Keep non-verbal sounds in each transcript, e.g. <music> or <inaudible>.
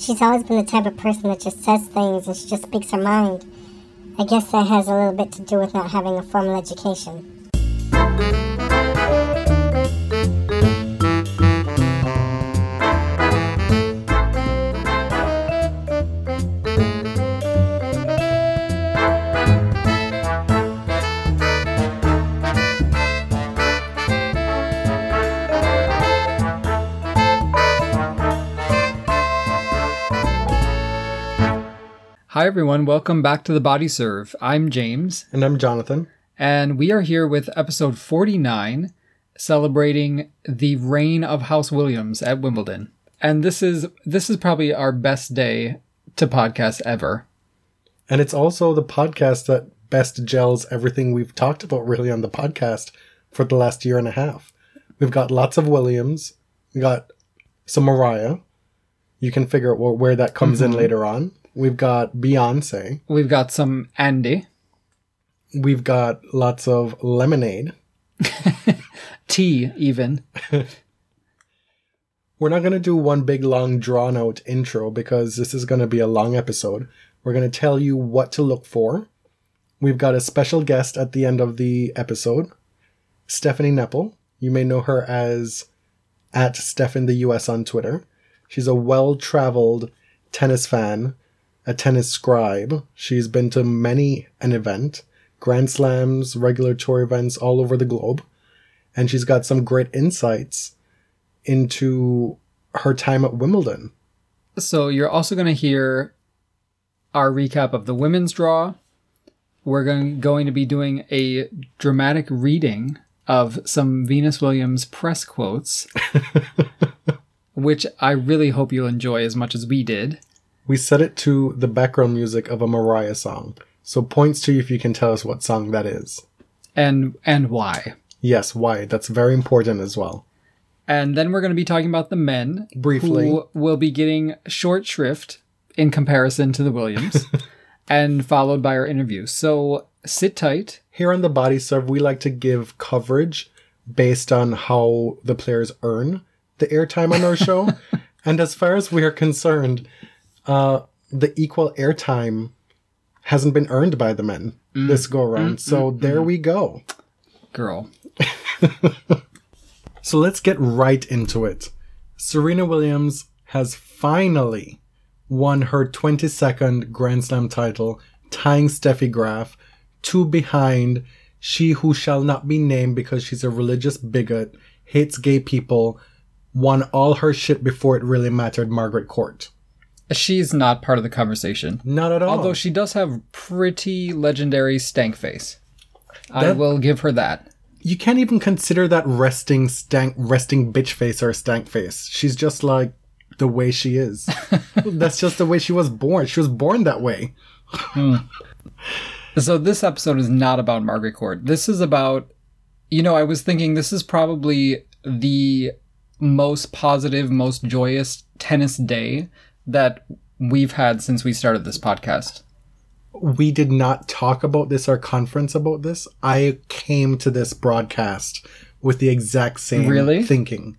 She's always been the type of person that just says things and she just speaks her mind. I guess that has a little bit to do with not having a formal education. Hi, everyone. Welcome back to the Body Serve. I'm James, And I'm Jonathan. and we are here with episode 49, celebrating the reign of House Williams at Wimbledon. And this is this is probably our best day to podcast ever. And it's also the podcast that best gels everything we've talked about really on the podcast for the last year and a half. We've got lots of Williams. We got some Mariah. You can figure out where that comes in mm-hmm. later on. We've got Beyonce. We've got some Andy, We've got lots of Lemonade. <laughs> tea, even. <laughs> We're not going to do one big long drawn out intro because this is going to be a long episode. We're going to tell you what to look for. We've got a special guest at the end of the episode, Stephanie Neppl. You may know her as at Steph in the US on Twitter. She's a well traveled tennis fan, a tennis scribe. She's been to many an event, Grand Slams, regular tour events all over the globe. And she's got some great insights into her time at Wimbledon. So you're also going to hear our recap of the women's draw. We're going, going to be doing a dramatic reading of some Venus Williams press quotes, <laughs> which I really hope you'll enjoy as much as we did. We set it to the background music of a Mariah song. So points to you if you can tell us what song that is. And and why. Yes, why? That's very important as well. And then we're going to be talking about the men Briefly. who will be getting short shrift in comparison to the Williams <laughs> and followed by our interview. So sit tight. Here on the Body Serve, we like to give coverage based on how the players earn the airtime on our show. <laughs> and as far as we are concerned, uh, the equal airtime hasn't been earned by the men mm. this go mm, around. so mm, there we go. Girl. <laughs> So let's get right into it. Serena Williams has finally won her 22nd Grand Slam title, tying Steffi Graf two behind she who shall not be named because she's a religious bigot, hates gay people, won all her shit before it really mattered, Margaret Court. She's not part of the conversation. Not at all. Although she does have pretty legendary stank face. I will give her that. you can't even consider that resting stank resting bitch face or stank face. She's just like the way she is. <laughs> That's just the way she was born. She was born that way. Hmm. So this episode is not about Margaret Court. This is about you know, I was thinking this is probably the most positive, most joyous tennis day that we've had since we started this podcast. we did not talk about this or conference about this. I came to this broadcast with the exact same Really? thinking.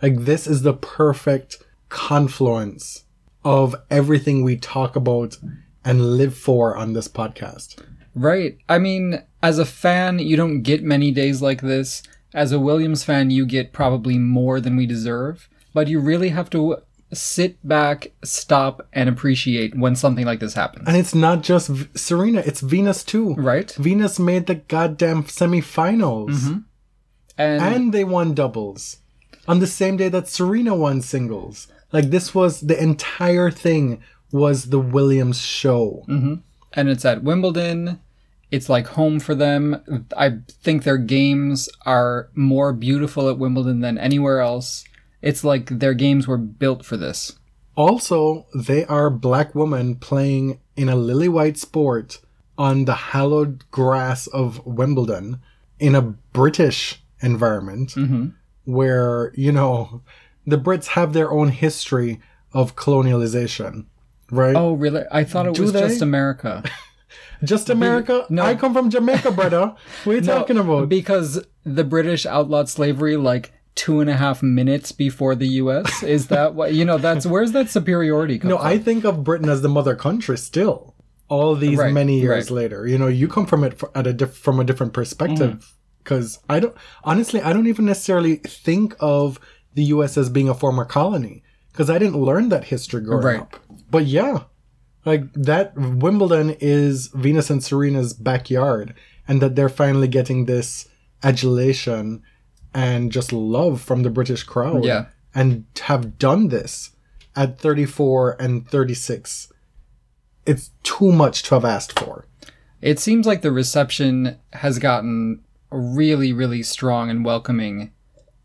Like this is the perfect confluence of everything we talk about and live for on this podcast. Right. I mean, as a fan, you don't get many days like this. As a Williams fan, you get probably more than we deserve. But you really have to sit back, stop, and appreciate when something like this happens. And it's not just v- Serena, it's Venus too. Right? Venus made the goddamn semifinals. Mm-hmm. And, And they won doubles on the same day that Serena won singles. Like this was the entire thing was the Williams show. Mm-hmm. and it's at Wimbledon. It's like home for them. I think their games are more beautiful at Wimbledon than anywhere else. It's like their games were built for this. Also, they are black women playing in a lily white sport on the hallowed grass of Wimbledon in a British environment mm-hmm. where, you know, the Brits have their own history of colonialization, right? Oh, really? I thought it Do was they? <laughs> just America. Just America? no. I come from Jamaica, brother. What are you <laughs> talking about? Because the British outlawed slavery like two and a half minutes before the U.S. Is that what you know? That's where's that superiority come No, from? I think of Britain as the mother country still. All these Right, many years right. later, you know, you come from it at a diff- from a different perspective. Mm. Because I don't honestly, I don't even necessarily think of the U.S. as being a former colony because I didn't learn that history growing Right. up. But yeah, like that Wimbledon is Venus and Serena's backyard, and that they're finally getting this adulation and just love from the British crowd. Yeah. and have done this at 34 and 36. It's too much to have asked for. It seems like the reception has gotten really, really strong and welcoming.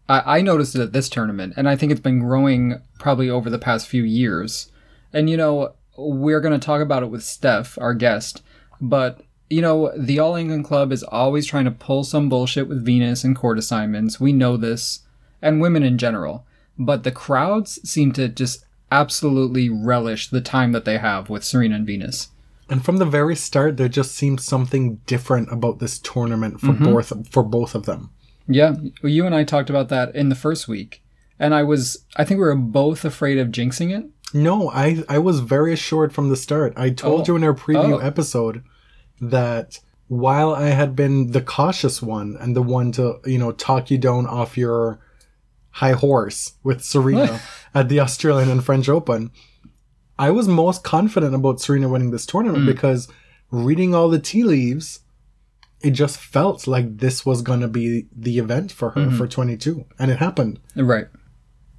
I, I noticed it at this tournament, and I think it's been growing probably over the past few years. And, you know, we're going to talk about it with Steph, our guest, but, you know, the All England Club is always trying to pull some bullshit with Venus and court assignments. We know this, and women in general. But the crowds seem to just absolutely relish the time that they have with Serena and Venus. And from the very start, there just seemed something different about this tournament for mm-hmm. both for both of them. Yeah, you and I talked about that in the first week, and I was I think we were both afraid of jinxing it. No, I I was very assured from the start. I told Oh. you in our preview Oh. episode that while I had been the cautious one and the one to you know talk you down off your high horse with Serena <laughs> at the Australian and French Open, I was most confident about Serena winning this tournament hmm. because reading all the tea leaves, it just felt like this was going to be the event for her mm-hmm. for 22, and it happened. Right.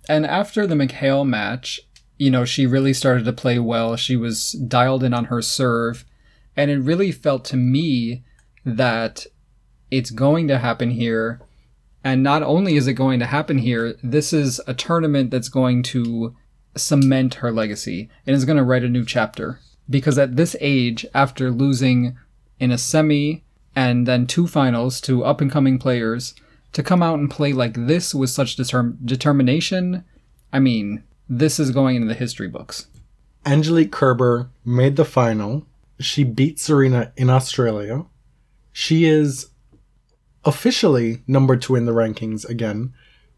And after the McHale match, you know, she really started to play well. She was dialed in on her serve, and it really felt to me that it's going to happen here. And not only is it going to happen here, this is a tournament that's going to cement her legacy and is going to write a new chapter. Because at this age, after losing in a semi and then two finals to up and coming players, to come out and play like this with such determ- determination, I mean, this is going into the history books. Angelique Kerber made the final. She beat Serena in Australia. She is officially number two in the rankings again,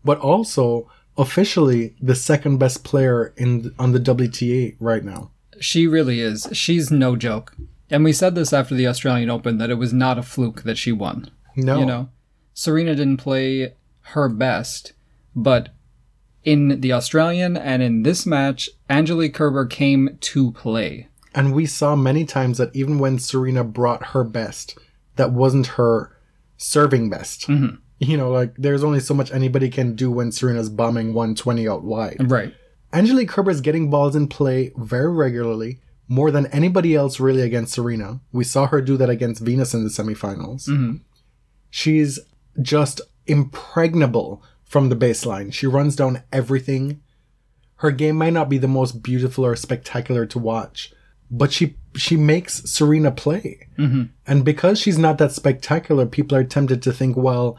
but also officially the second best player in on the WTA right now. She really is. She's no joke. And we said this after the Australian Open that it was not a fluke that she won. No, You know, Serena didn't play her best, but in the Australian and in this match, Angelique Kerber came to play. And we saw many times that even when Serena brought her best, that wasn't her serving best. Mm-hmm. You know, like there's only so much anybody can do when Serena's bombing 120 out wide. Right. Angelique Kerber is getting balls in play very regularly, more than anybody else really against Serena. We saw her do that against Venus in the semifinals. Mm-hmm. She's just impregnable from the baseline. She runs down everything. Her game might not be the most beautiful or spectacular to watch, but she she makes Serena play. Mm-hmm. And because she's not that spectacular, people are tempted to think, well,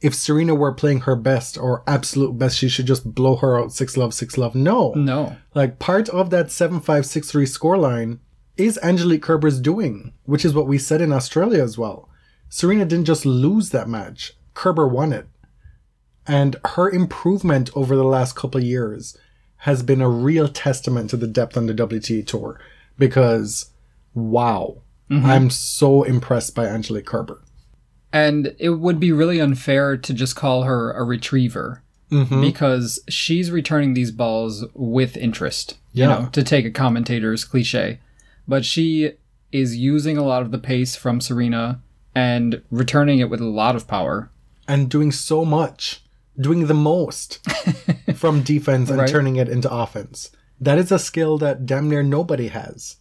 if Serena were playing her best or absolute best, she should just blow her out 6 love, 6 love. No. No. Like part of that 7 5 6 3 scoreline is Angelique Kerber's doing, which is what we said in Australia as well. Serena didn't just lose that match, Kerber won it. And her improvement over the last couple of years has been a real testament to the depth on the WTA tour because wow, mm-hmm. I'm so impressed by Angelique Kerber. And it would be really unfair to just call her a retriever mm-hmm. because she's returning these balls with interest, you Yeah. know, to take a commentator's cliche. But she is using a lot of the pace from Serena and returning it with a lot of power. and doing so much, doing the most <laughs> from defense and Right. turning it into offense. That is a skill that damn near nobody has.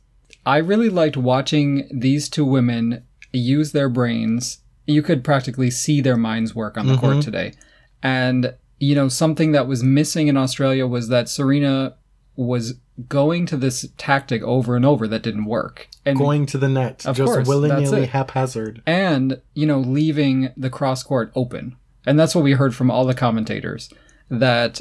I really liked watching these two women use their brains. You could practically see their minds work on the court mm-hmm. today. And, you know, something that was missing in Australia was that Serena was going to this tactic over and over that didn't work. And Going to the net, Of just course, willy that's nilly, haphazard. and you know leaving the cross court open and that's what we heard from all the commentators that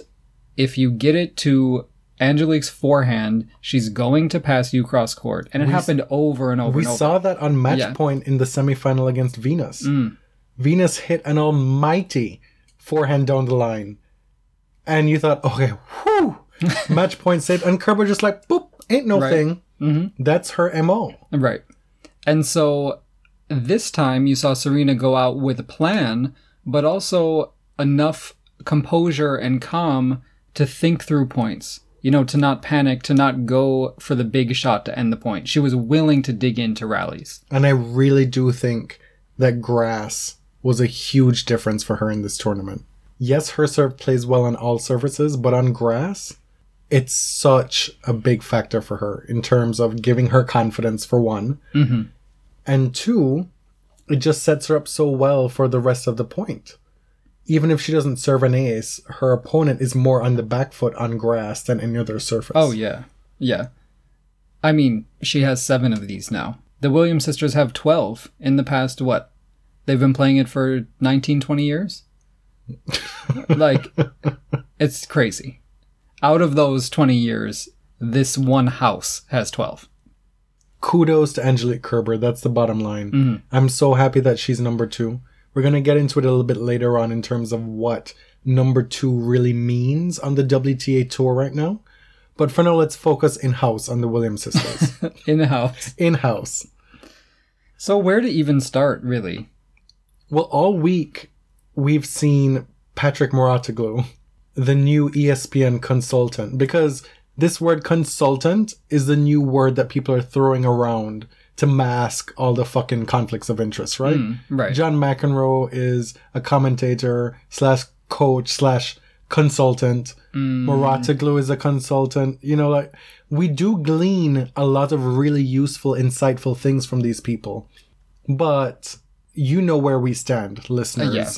if you get it to angelique's forehand she's going to pass you cross court and it happened over and over We and over saw that on match Yeah. Mm. point in the semifinal against Venus. Venus hit an almighty forehand down the line and you thought, okay, whew, <laughs> match point saved, and Kerber just like, boop, ain't no Right. thing. Mm-hmm. That's her mo. Right. And so this time you saw Serena go out with a plan, but also enough composure and calm to think through points. You know, to not panic, to not go for the big shot to end the point. She was willing to dig into rallies. And I really do think that grass was a huge difference for her in this tournament. Yes, her serve plays well on all surfaces, but on grass, it's such a big factor for her in terms of giving her confidence, for one. Mm-hmm. And two, it just sets her up so well for the rest of the point. Even if she doesn't serve an ace, her opponent is more on the back foot on grass than any other surface. Oh, yeah. Yeah. I mean, she has seven of these now. The Williams sisters have 12 in the past, what? They've been playing it for 19, 20 years? <laughs> like, it's crazy. Out of those 20 years, this one house has 12. kudos to Angelique Kerber. That's the bottom line. Mm-hmm. I'm so happy that she's number two. We're going to get into it a little bit later on in terms of what number two really means on the WTA tour right now. But for now, let's focus in house on the Williams sisters. <laughs> in house. in house. So, where to even start, really? Well, all week we've seen Patrick Mouratoglou, the new ESPN consultant, because this word consultant is the new word that people are throwing around to mask all the fucking conflicts of interest, right? Mm, right. John McEnroe is a commentator slash coach slash consultant. Mm. Mouratoglou is a consultant. You know, like we do glean a lot of really useful, insightful things from these people. But you know where we stand, listeners, uh, yeah.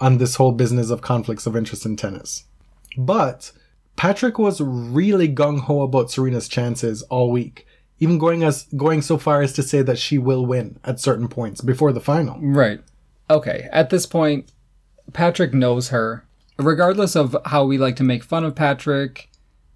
on this whole business of conflicts of interest in tennis. But Patrick was really gung ho about Serena's chances all week, even going as going so far as to say that she will win at certain points before the final. Right. Okay. At this point, Patrick knows her. Regardless of how we like to make fun of Patrick,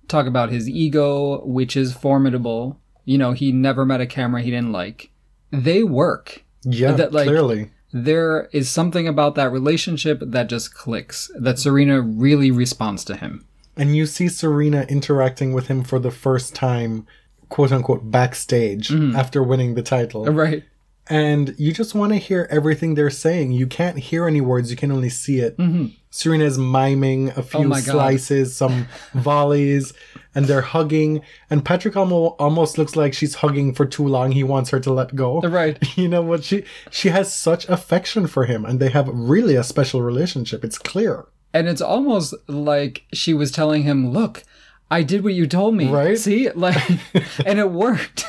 talk about his ego, which is formidable. You know, he never met a camera he didn't like. They work. Yeah, That, like- clearly. There is something about that relationship that just clicks, that Serena really responds to him. And you see Serena interacting with him for the first time, quote unquote, backstage mm-hmm. after winning the title. Uh, right. And you just want to hear everything they're saying. You can't hear any words, you can only see it. Mm-hmm. Serena's miming a oh few Mm-hmm. Oh my God. slices, some <laughs> volleys, and they're hugging. And Patrick almo- almost looks like she's hugging for too long. He wants her to let go. Uh, right. <laughs> You know what? She she has such affection for him, and they have really a special relationship. It's clear. And it's almost like she was telling him, Look, I did what you told me. Right? See? Like <laughs> and it worked.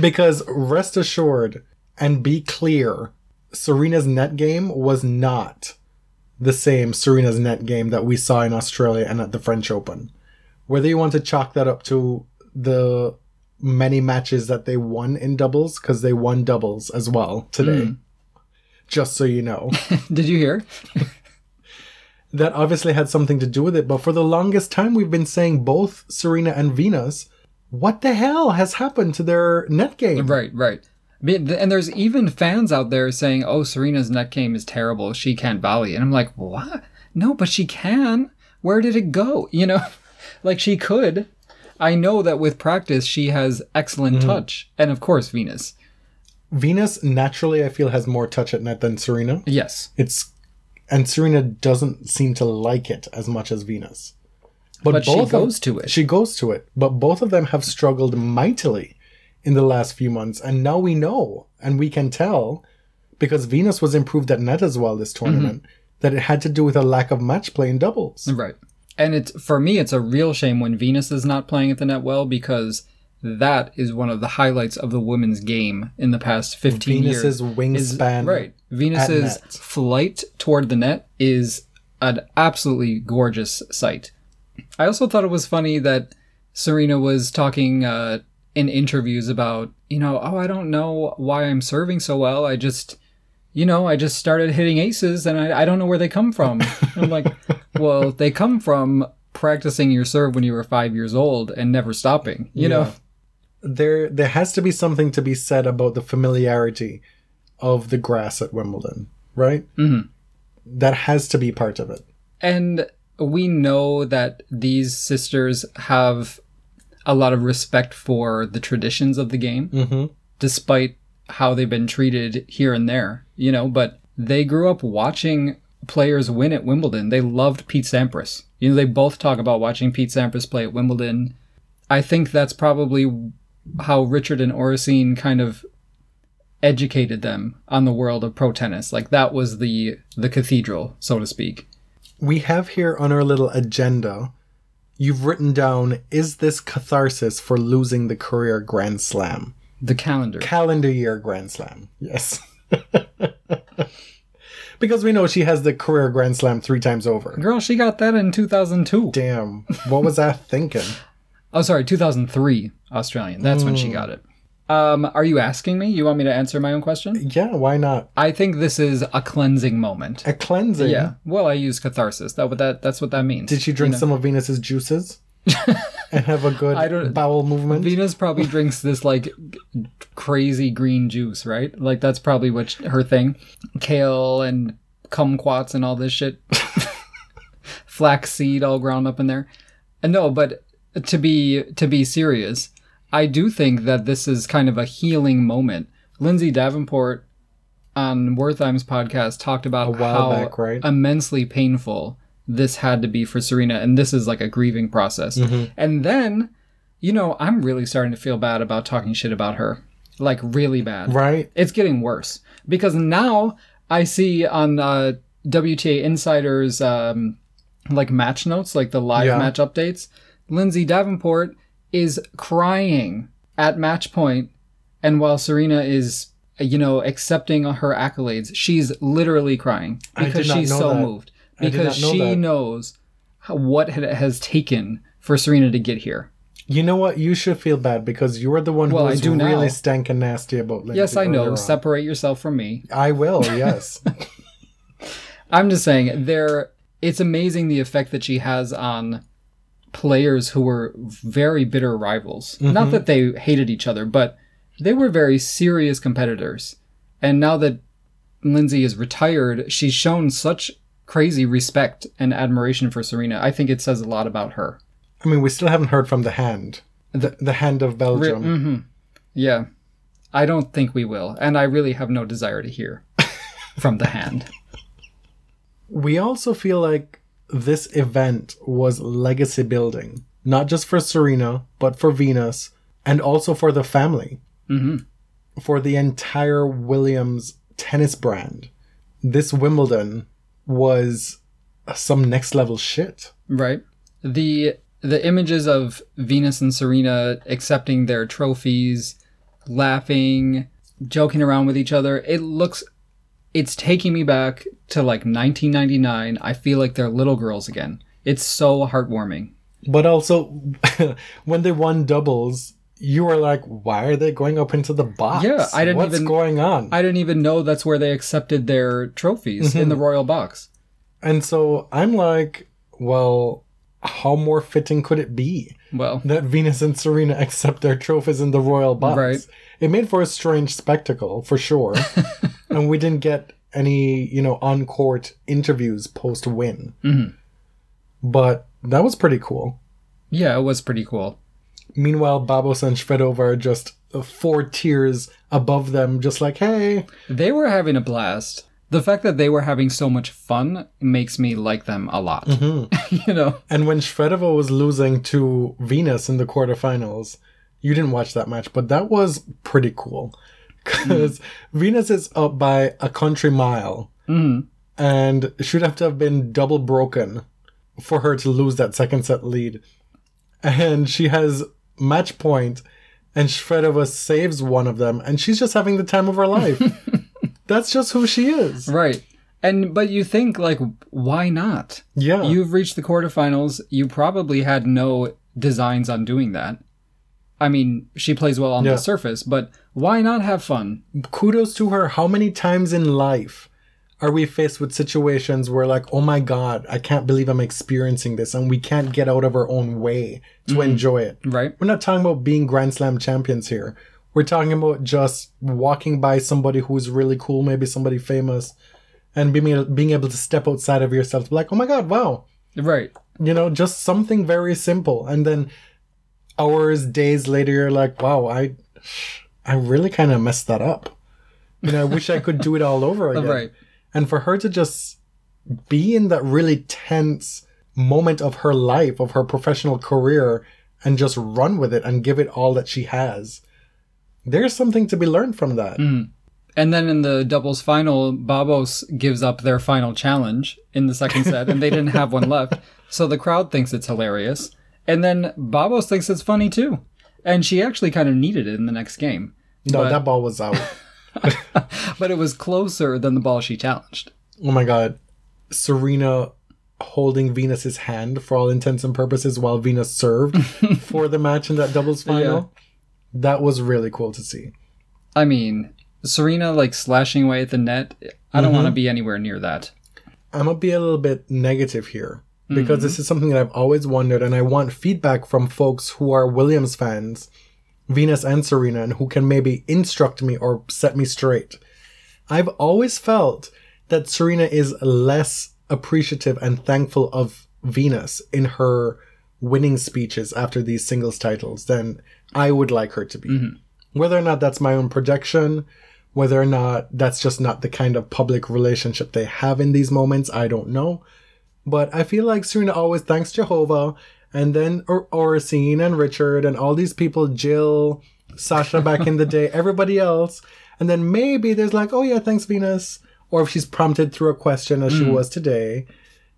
Because rest assured and be clear, Serena's net game was not the same Serena's net game that we saw in Australia and at the French Open. Whether you want to chalk that up to the many matches that they won in doubles, because they won doubles as well today. Mm. Just so you know. <laughs> Did you hear? <laughs> that obviously had something to do with it, but for the longest time we've been saying both Serena and Venus, what the hell has happened to their net game? Right, right. And there's even fans out there saying, "Oh, Serena's net game is terrible. She can't volley." And I'm like, "What? No, but she can. Where did it go? <laughs> You know, like she could. I know that with practice she has excellent mm-hmm. touch, and of course Venus. Venus naturally I feel has more touch at net than Serena. Yes, It's and Serena doesn't seem to like it as much as Venus. but she of- goes to it. She goes to it, but both of them have struggled mightily in the last few months, and now we know and we can tell because Venus was improved at net as well this mhm. tournament that it had to do with a lack of match play in doubles. Right. And it's for me it's a real shame when Venus is not playing at the net well because that is one of the highlights of the women's game in the past 15 Venus's years. wingspan is, right. Venus's flight toward the net is an absolutely gorgeous sight. I also thought it was funny that Serena was talking uh, in interviews about, you know, oh, I don't know why I'm serving so well. I just, you know, I just started hitting aces and I, I don't know where they come from. <laughs> I'm like, well, they come from practicing your serve when you were five years old and never stopping, you know? there there has to be something to be said about the familiarity of the grass at Wimbledon, right? Mm-hmm. That has to be part of it. And we know that these sisters have a lot of respect for the traditions of the game, Mm-hmm. despite how they've been treated here and there, you know, but they grew up watching players win at Wimbledon. They loved Pete Sampras. You know, they both talk about watching Pete Sampras play at Wimbledon. I think that's probably how Richard and Oracene kind of educated them on the world of pro tennis. Like that was the the cathedral, so to speak. We have here on our little agenda, you've written down, is this catharsis for losing the career Grand Slam? The calendar. Calendar year Grand Slam. Yes. <laughs> because we know she has the career Grand Slam three times over. Girl, she got that in 2002. Damn. What was I thinking? Oh, sorry, 2003 Australian. That's when she hmm. got it. Um, are you asking me? You want me to answer my own question? Yeah, why not? I think this is a cleansing moment. A cleansing. Yeah. Well, I use catharsis. That what that that's what that means. Did she drink some of Venus's juices? <laughs> and have a good I don't- bowel movement? Venus probably <laughs> drinks this like crazy green juice, right? Like that's probably what sh- her thing. Kale and kumquats and all this shit. <laughs> Flaxseed all ground up in there. And no, but to be to be serious, I do think that this is kind of a healing moment. Lindsay Davenport on Wertheim's podcast talked about how back, right? immensely painful this had to be for Serena, and this is like a grieving process. Mm-hmm. And then, you know, I'm really starting to feel bad about talking shit about her, like really bad. right? It's getting worse because now I see on uh, WTA Insider's um, like match notes, like the live Yeah. match updates. Lindsay Davenport is crying at match point, and while Serena is, you know, accepting her accolades, she's literally crying because she's so that. moved because know she that. knows how, what it has taken for Serena to get here. You know what? You should feel bad because you're the one Well, who I was do now. really stank and nasty about Lindsay. Yes, I know. Separate yourself from me. I will, <laughs> yes. I'm just saying there it's amazing the effect that she has on players who were very bitter rivals. Not that they hated each other, but they were very serious competitors. And now that Lindsay is retired, she's shown such crazy respect and admiration for Serena. I think it says a lot about her. I mean, we still haven't heard from the hand. The, the hand of Belgium. hmm Yeah. I don't think we will, and I really have no desire to hear <laughs> from the hand. We also feel like this event was legacy building, not just for Serena, but for Venus, and also for the family, hmm for the entire Williams tennis brand. This Wimbledon was some next level shit. Right. The the images of Venus and Serena accepting their trophies, laughing, joking around with each other, it looks it's taking me back to like 1999. I feel like they're little girls again. It's so heartwarming. But also, <laughs> when they won doubles, you were like, why are they going up into the box? Yeah, I didn't What's even- going on? I didn't even know that's where they accepted their trophies in mm-hmm. the royal box. and so I'm like, well, how more fitting could it be Well, that Venus and Serena accept their trophies in the royal box? Right. It made for a strange spectacle, for sure. <laughs> and we didn't get any, you know, on court interviews post win. Mhm. But that was pretty cool. yeah, it was pretty cool. Meanwhile, Babos and Shvedova are just uh, four tiers above them, just like, hey, They were having a blast. The fact that they were having so much fun makes me like them a lot. <laughs> you know? And when Shvedova was losing to Venus in the quarterfinals, you didn't watch that match, but that was pretty cool. Because Venus is up by a country mile Mhm. and she should have to have been double broken for her to lose that second set lead. And she has match point, and Shvedova saves one of them, and she's just having the time of her life. <laughs> That's just who she is. Right. And but you think like why not? Yeah. You've reached the quarterfinals. You probably had no designs on doing that. I mean, she plays well on Yeah. the surface, but why not have fun? kudos to her. How many times in life are we faced with situations where, like, oh my God, I can't believe I'm experiencing this, and we can't get out of our own way to mm-hmm. enjoy it? Right? We're not talking about being Grand Slam champions here. We're talking about just walking by somebody who's really cool, maybe somebody famous, and being, being able to step outside of yourself to be like, oh my God, wow, Right. You know, just something very simple. And then hours, days later, you're like, wow, I, I really kind of messed that up. You know, I wish I could do it all over <laughs> again. Right. And for her to just be in that really tense moment of her life, of her professional career, and just run with it and give it all that she has, there's something to be learned from that. Hmm. And then in the doubles final, Babos gives up their final challenge in the second set, and they didn't have one <laughs> left. So the crowd thinks it's hilarious. And then Babos thinks it's funny too. And she actually kind of needed it in the next game. No, But- that ball was out. <laughs> But it was closer than the ball she challenged. oh my god. Serena holding Venus's hand for all intents and purposes while Venus served <laughs> for the match in that doubles final. That was really cool to see. I mean, Serena like slashing away at the net. I don't mm-hmm. want to be anywhere near that. I'm gonna be a little bit negative here because mm-hmm. this is something that I've always wondered, and I want feedback from folks who are Williams fans, Venus and Serena, and who can maybe instruct me or set me straight. I've always felt that Serena is less appreciative and thankful of Venus in her winning speeches after these singles titles than I would like her to be. Mm-hmm. Whether or not that's my own projection, whether or not that's just not the kind of public relationship they have in these moments, I don't know. But I feel like Serena always thanks Jehovah, and then or- Oracene and Richard and all these people, Jill, Sasha back in the day, <laughs> everybody else. And then maybe there's like, oh yeah, thanks Venus. Or if she's prompted through a question as she was today,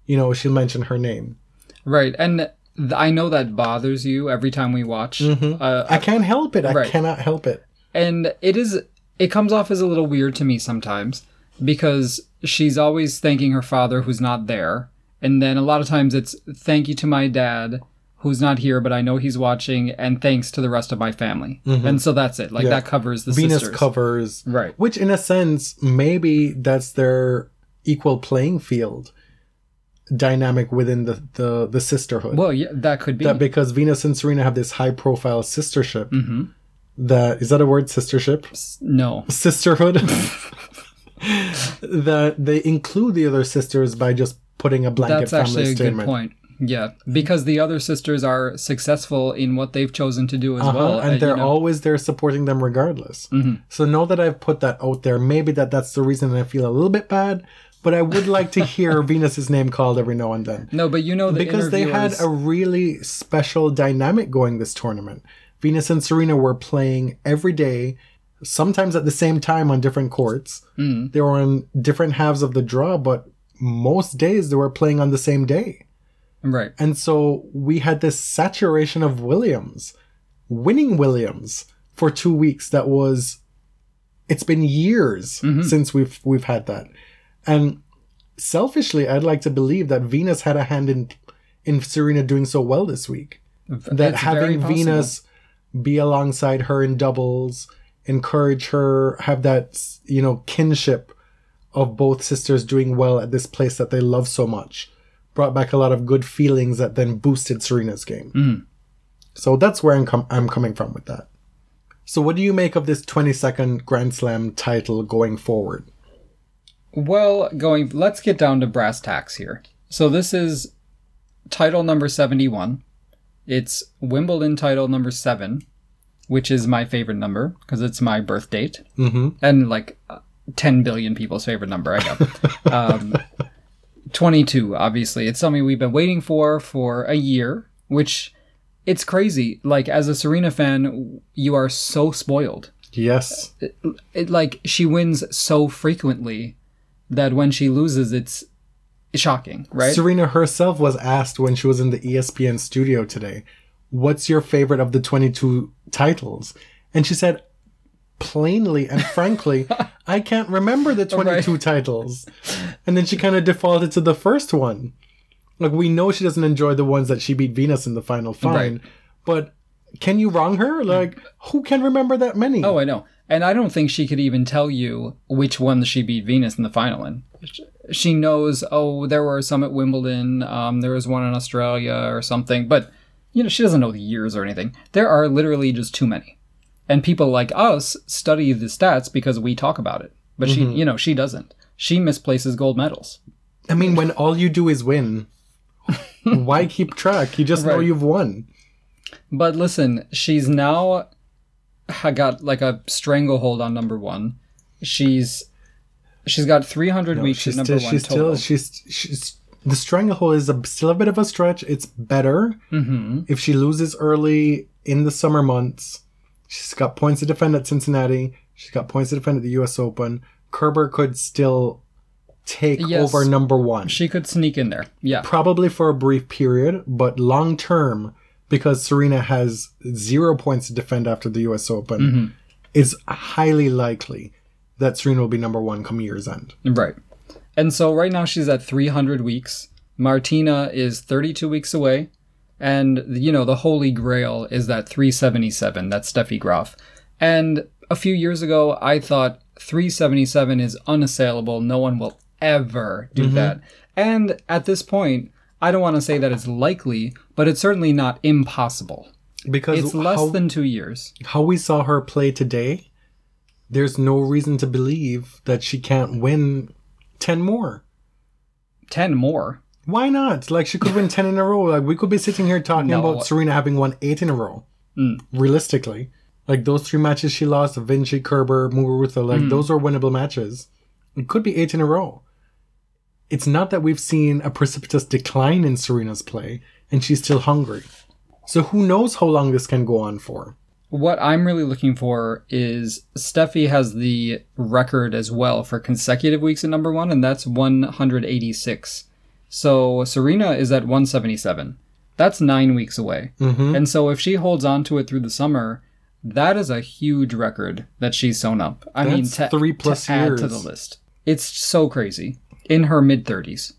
you know, she'll mention her name. Right. And th- I know that bothers you every time we watch. Uh, I can't help it. I Right. cannot help it. and it is it comes off as a little weird to me sometimes because she's always thanking her father who's not there and then a lot of times it's thank you to my dad who's not here but i know he's watching and thanks to the rest of my family and so that's it like Yeah. that covers the Venus sisters covers Right. Which in a sense, maybe that's their equal playing field dynamic within the, the, the sisterhood. well yeah that could be that because Venus and Serena have this high profile sistership. Mm-hmm. That is that a word? Sistership, no sisterhood. <laughs> that they include the other sisters by just putting a blanket that's actually a good point yeah because the other sisters are successful in what they've chosen to do as Uh-huh, well and you they're know. Mm-hmm. always there supporting them regardless. So know that I've put that out there. Maybe that that's the reason I feel a little bit bad, but I would like to hear <laughs> Venus's name called every now and then no but you know the because they had a really special dynamic going this tournament. Venus and Serena were playing every day, sometimes at the same time on different courts. Mm. They were on different halves of the draw, but most days they were playing on the same day. right And so we had this saturation of Williams, winning Williams for two weeks. That was, it's been years since we've we've had that. And selfishly, I'd like to believe that Venus had a hand in in Serena doing so well this week. That It's having. Venus be alongside her in doubles, encourage her, have that you know kinship of both sisters doing well at this place that they love so much brought back a lot of good feelings that then boosted Serena's game. Mm. So that's where I'm, com- I'm coming from with that. So, what do you make of this 22nd Grand Slam title going forward? Well, going, let's get down to brass tacks here. So this is title number 71. It's Wimbledon title number 7, which is my favorite number because it's my birth date. Mm-hmm. And like 10 billion people's favorite number, I know. um, <laughs> 22, obviously. It's something we've been waiting for for a year, which it's crazy. Like, as a Serena fan, you are so spoiled Yes. it like she wins so frequently that when she loses it's shocking right Serena herself was asked when she was in the ESPN studio today, What's your favorite of the 22 titles? And she said, plainly and frankly, <laughs> I can't remember the 22 titles. And then she kind of defaulted to the first one. Like, we know she doesn't enjoy the ones that she beat Venus in the final, fine. Right. But can you wrong her? Like, who can remember that many? oh i know and i don't think she could even tell you which ones she beat venus in the final in she knows oh there were some at wimbledon um, there was one in australia or something but you know she doesn't know the years or anything there are literally just too many and people like us study the stats because we talk about it but she you know she doesn't she misplaces gold medals I mean, when all you do is win, <laughs> Why keep track? You just know you've won. But listen, she's now got like a stranglehold on number one. She's she's got 300 No, weeks she's at number still, one she's total. still, she's, she's, the stranglehold is a, still a bit of a stretch. It's better hmm if she loses early in the summer months. She's got points to defend at Cincinnati. She's got points to defend at the U.S. Open. Kerber could still take Yes. over number one. She could sneak in there. Yeah. probably for a brief period, but long term, because Serena has zero points to defend after the US Open, Mm-hmm. is highly likely that Serena will be number one come year's end. Right. And so right now she's at 300 weeks. Martina is 32 weeks away. And, you know, the holy grail is that 377, that's Steffi Graf. And a few years ago, I thought 377 is unassailable. No one will ever do mm-hmm. that. And at this point, I don't want to say that it's likely, but it's certainly not impossible. Because It's less how, than two years. how we saw her play today, there's no reason to believe that she can't win 10 more. 10 more. Why not? Like she could win 10 in a row. Like we could be sitting here talking No. about Serena having won 8 in a row. Mm. Realistically. Like those three matches she lost, Vinci, Kerber, Muguruza, like mm. those are winnable matches. It could be 8 in a row. It's not that we've seen a precipitous decline in Serena's play and she's still hungry. So who knows how long this can go on for? What I'm really looking for is Steffi has the record as well for consecutive weeks at number one, and that's 186. So Serena is at 177. That's nine weeks away. Mhm. And so if she holds on to it through the summer, that is a huge record that she's sewn up. I mean, to, three plus to add to the list. It's so crazy. In her mid 30s.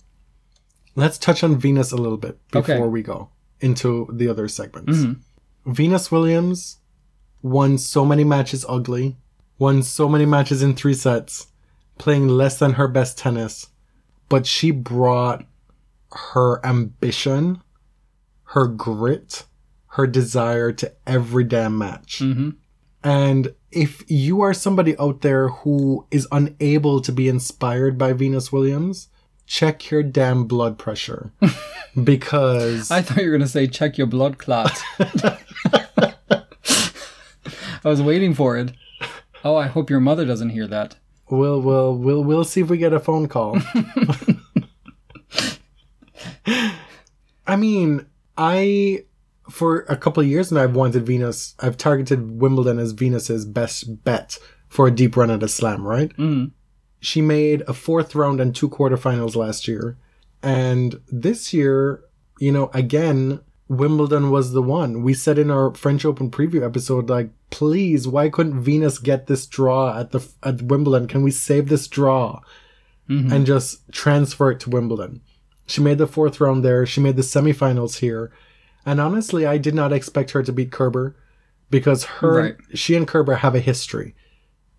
Let's touch on Venus a little bit before Okay. we go into the other segments. Venus Williams won so many matches ugly, won so many matches in three sets, playing less than her best tennis, but she brought her ambition, her grit, her desire to every damn match. hmm And if you are somebody out there who is unable to be inspired by Venus Williams, check your damn blood pressure. <laughs> because I thought you were going to say check your blood clot. <laughs> I was waiting for it. Oh, I hope your mother doesn't hear that. we'll we'll we'll we'll see if we get a phone call. <laughs> I mean, I for a couple of years now I've wanted Venus. I've targeted Wimbledon as Venus's best bet for a deep run at a slam, right? Mm. She made a fourth round and two quarterfinals last year. And this year, you know, again, Wimbledon was the one. We said in our French Open preview episode, like, please, why couldn't Venus get this draw at the at Wimbledon? Can we save this draw Mhm. and just transfer it to Wimbledon? She made the fourth round there. She made the semifinals here. And honestly, I did not expect her to beat Kerber because her Right. she and Kerber have a history.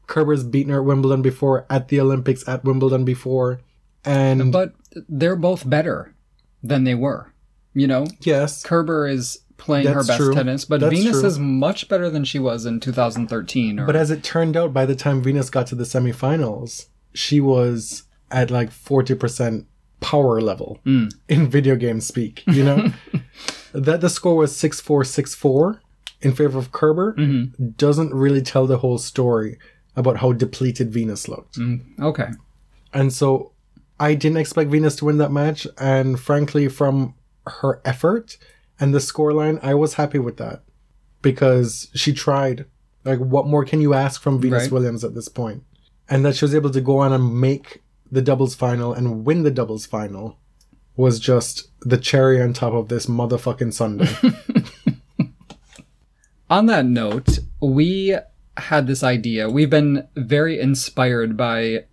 Kerber's beaten her at Wimbledon before, at the Olympics, at Wimbledon before. And But they're both better than they were. You know, yes, Kerber is playing her best true. tennis, but That's Venus true. is much better than she was in 2013. Or, but as it turned out, by the time Venus got to the semifinals, she was at like 40% power level Mm. in video game speak, you know? <laughs> that the score was 6 4 6 4 in favor of Kerber Mhm. doesn't really tell the whole story about how depleted Venus looked. Mm, okay. And so I didn't expect Venus to win that match. And frankly, from her effort and the scoreline, I was happy with that because she tried. Like, what more can you ask from Venus Right. Williams at this point? And that she was able to go on and make the doubles final and win the doubles final was just the cherry on top of this motherfucking Sunday. <laughs> On that note, we had this idea. We've been very inspired by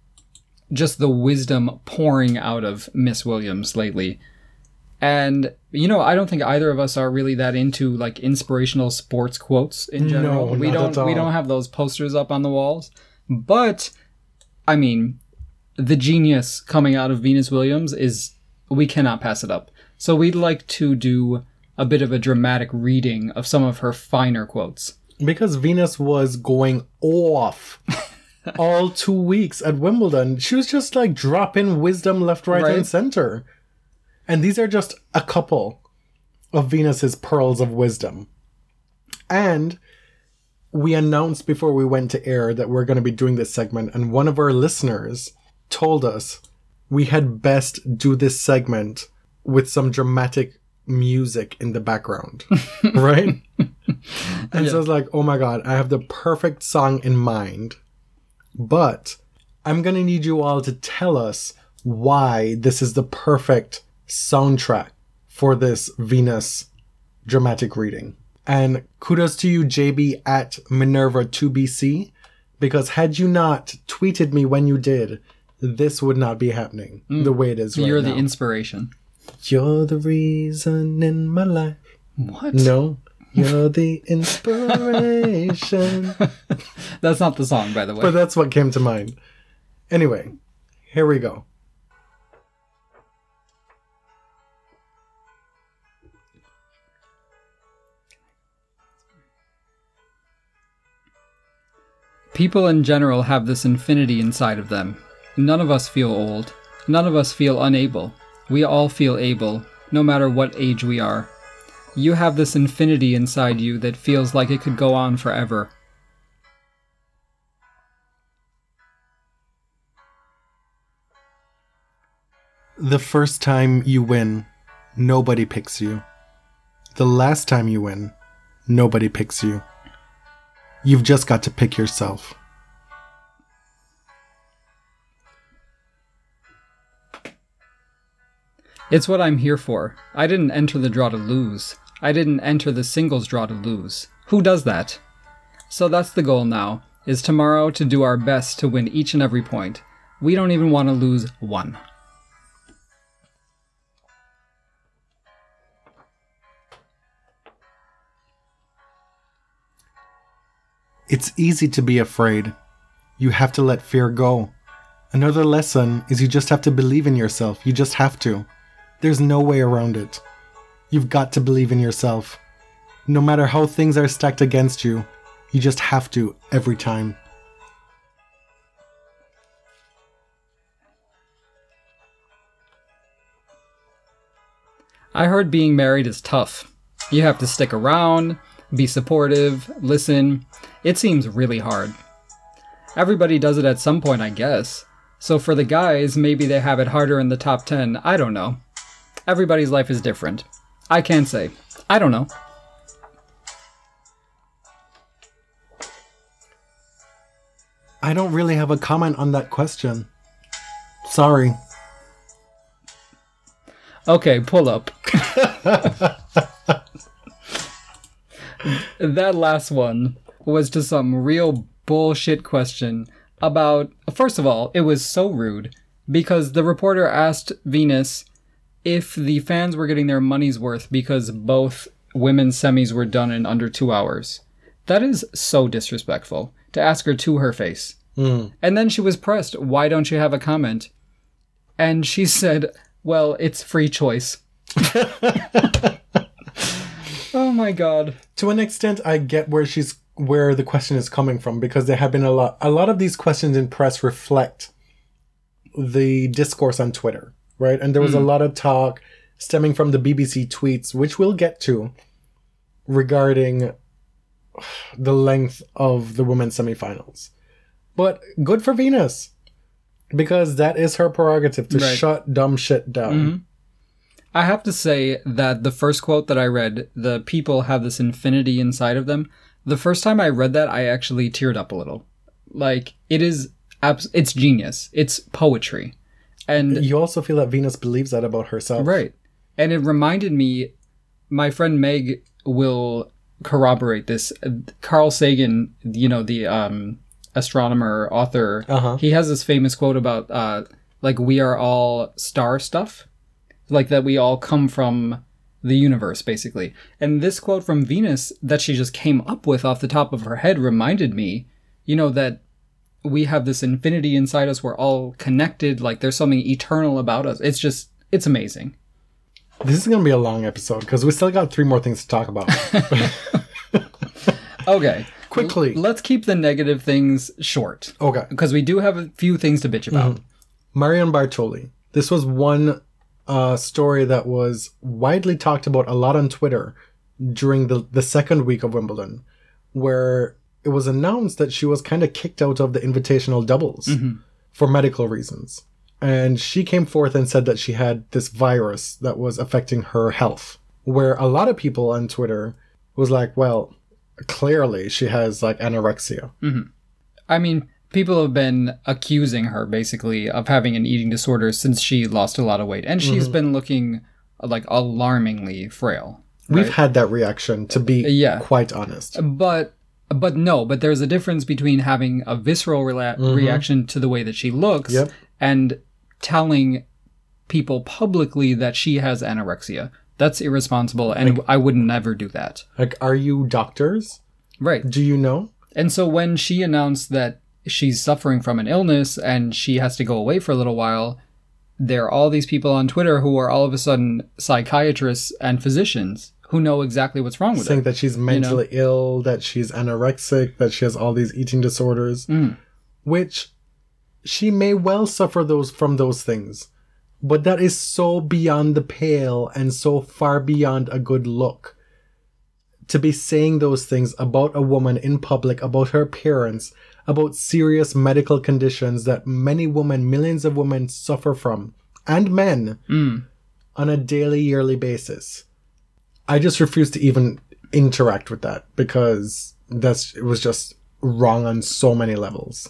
just the wisdom pouring out of Miss Williams lately. And you know, I don't think either of us are really that into like inspirational sports quotes in general. No, we don't we don't have those posters up on the walls. But I mean, the genius coming out of Venus Williams is we cannot pass it up. So we'd like to do a bit of a dramatic reading of some of her finer quotes. because Venus was going off <laughs> all two weeks at Wimbledon. She was just like dropping wisdom left, right, Right. and center. And these are just a couple of Venus's pearls of wisdom. And we announced before we went to air that we're going to be doing this segment, and one of our listeners told us we had best do this segment with some dramatic music in the background, <laughs> right? and so I was like, oh my god, I have the perfect song in mind, but I'm going to need you all to tell us why this is the perfect soundtrack for this Venus dramatic reading. And kudos to you, JB at Minerva2BC, because had you not tweeted me when you did, this would not be happening mm. the way it is right You're now. the inspiration. You're the reason in my life. What? No, you're the inspiration. <laughs> That's not the song, by the way. but that's what came to mind. Anyway, here we go. People in general have this infinity inside of them. None of us feel old. None of us feel unable. We all feel able, no matter what age we are. You have this infinity inside you that feels like it could go on forever. The first time you win, nobody picks you. The last time you win, nobody picks you. You've just got to pick yourself. It's what I'm here for. I didn't enter the draw to lose. I didn't enter the singles draw to lose. Who does that? So that's the goal now, is tomorrow to do our best to win each and every point. We don't even want to lose one. It's easy to be afraid. You have to let fear go. Another lesson is you just have to believe in yourself. You just have to. There's no way around it. You've got to believe in yourself. No matter how things are stacked against you, you just have to every time. I heard being married is tough. You have to stick around, be supportive, listen. It seems really hard. Everybody does it at some point, I guess. So for the guys, maybe they have it harder in the top 10. I don't know. Everybody's life is different. I can't say. I don't know. I don't really have a comment on that question. Sorry. Okay, pull up. that last one was just some real bullshit question about. First of all, it was so rude because the reporter asked Venus if the fans were getting their money's worth because both women's semis were done in under two hours. That is so disrespectful to ask her to her face. Hmm. And then she was pressed, why don't you have a comment? And she <laughs> said, well, it's free choice. <laughs> oh my god. To an extent, I get where she's where the question is coming from because there have been a lot. A lot of these questions in press reflect the discourse on Twitter, right? And there was a hmm. lot of talk stemming from the BBC tweets, which we'll get to, regarding the length of the women's semifinals. But good for Venus because that is her prerogative to Right. shut dumb shit down. Mm-hmm. I have to say that the first quote that I read, the people have this infinity inside of them. The first time I read that, I actually teared up a little. Like it is, abs- it's genius. It's poetry, and You also feel that Venus believes that about herself. right. And it reminded me, my friend Meg will corroborate this. Carl Sagan, you know the um, astronomer author, Uh-huh. he has this famous quote about uh, like we are all star stuff, like that we all come from the universe basically. And this quote from Venus that she just came up with off the top of her head reminded me, you know that we have this infinity inside us. We're all connected. Like there's something eternal about us. It's just it's amazing. This is going to be a long episode because we still got three more things to talk about. <laughs> Okay. Quickly. Let's keep the negative things short Okay. because we do have a few things to bitch mm-hmm. about. Marion Bartoli. This was one a story that was widely talked about a lot on Twitter during the, the second week of Wimbledon, where it was announced that she was kind of kicked out of the invitational doubles mm-hmm. for medical reasons. And she came forth and said that she had this virus that was affecting her health. Where a lot of people on Twitter was like, well, clearly she has like anorexia. Mm-hmm. I mean, people have been accusing her basically of having an eating disorder since she lost a lot of weight, and she's mm-hmm. been looking like alarmingly frail. We've had that reaction, to be Yeah. quite honest. But but no, but there's a difference between having a visceral rela- mm-hmm. reaction to the way that she looks Yep. and telling people publicly that she has anorexia. That's irresponsible, and I would never do that. Like, are you doctors? Right. Do you know? And so when she announced that she's suffering from an illness and she has to go away for a little while, there are all these people on Twitter who are all of a sudden psychiatrists and physicians who know exactly what's wrong with saying her. that she's mentally ill, that she's anorexic, that she has all these eating disorders, Mm. which she may well suffer those from those things. But that is so beyond the pale and so far beyond a good look. To be saying those things about a woman in public, about her appearance, about serious medical conditions that many women, millions of women suffer from, and men, Mm. on a daily, yearly basis. I just refuse to even interact with that because that's it was just wrong on so many levels.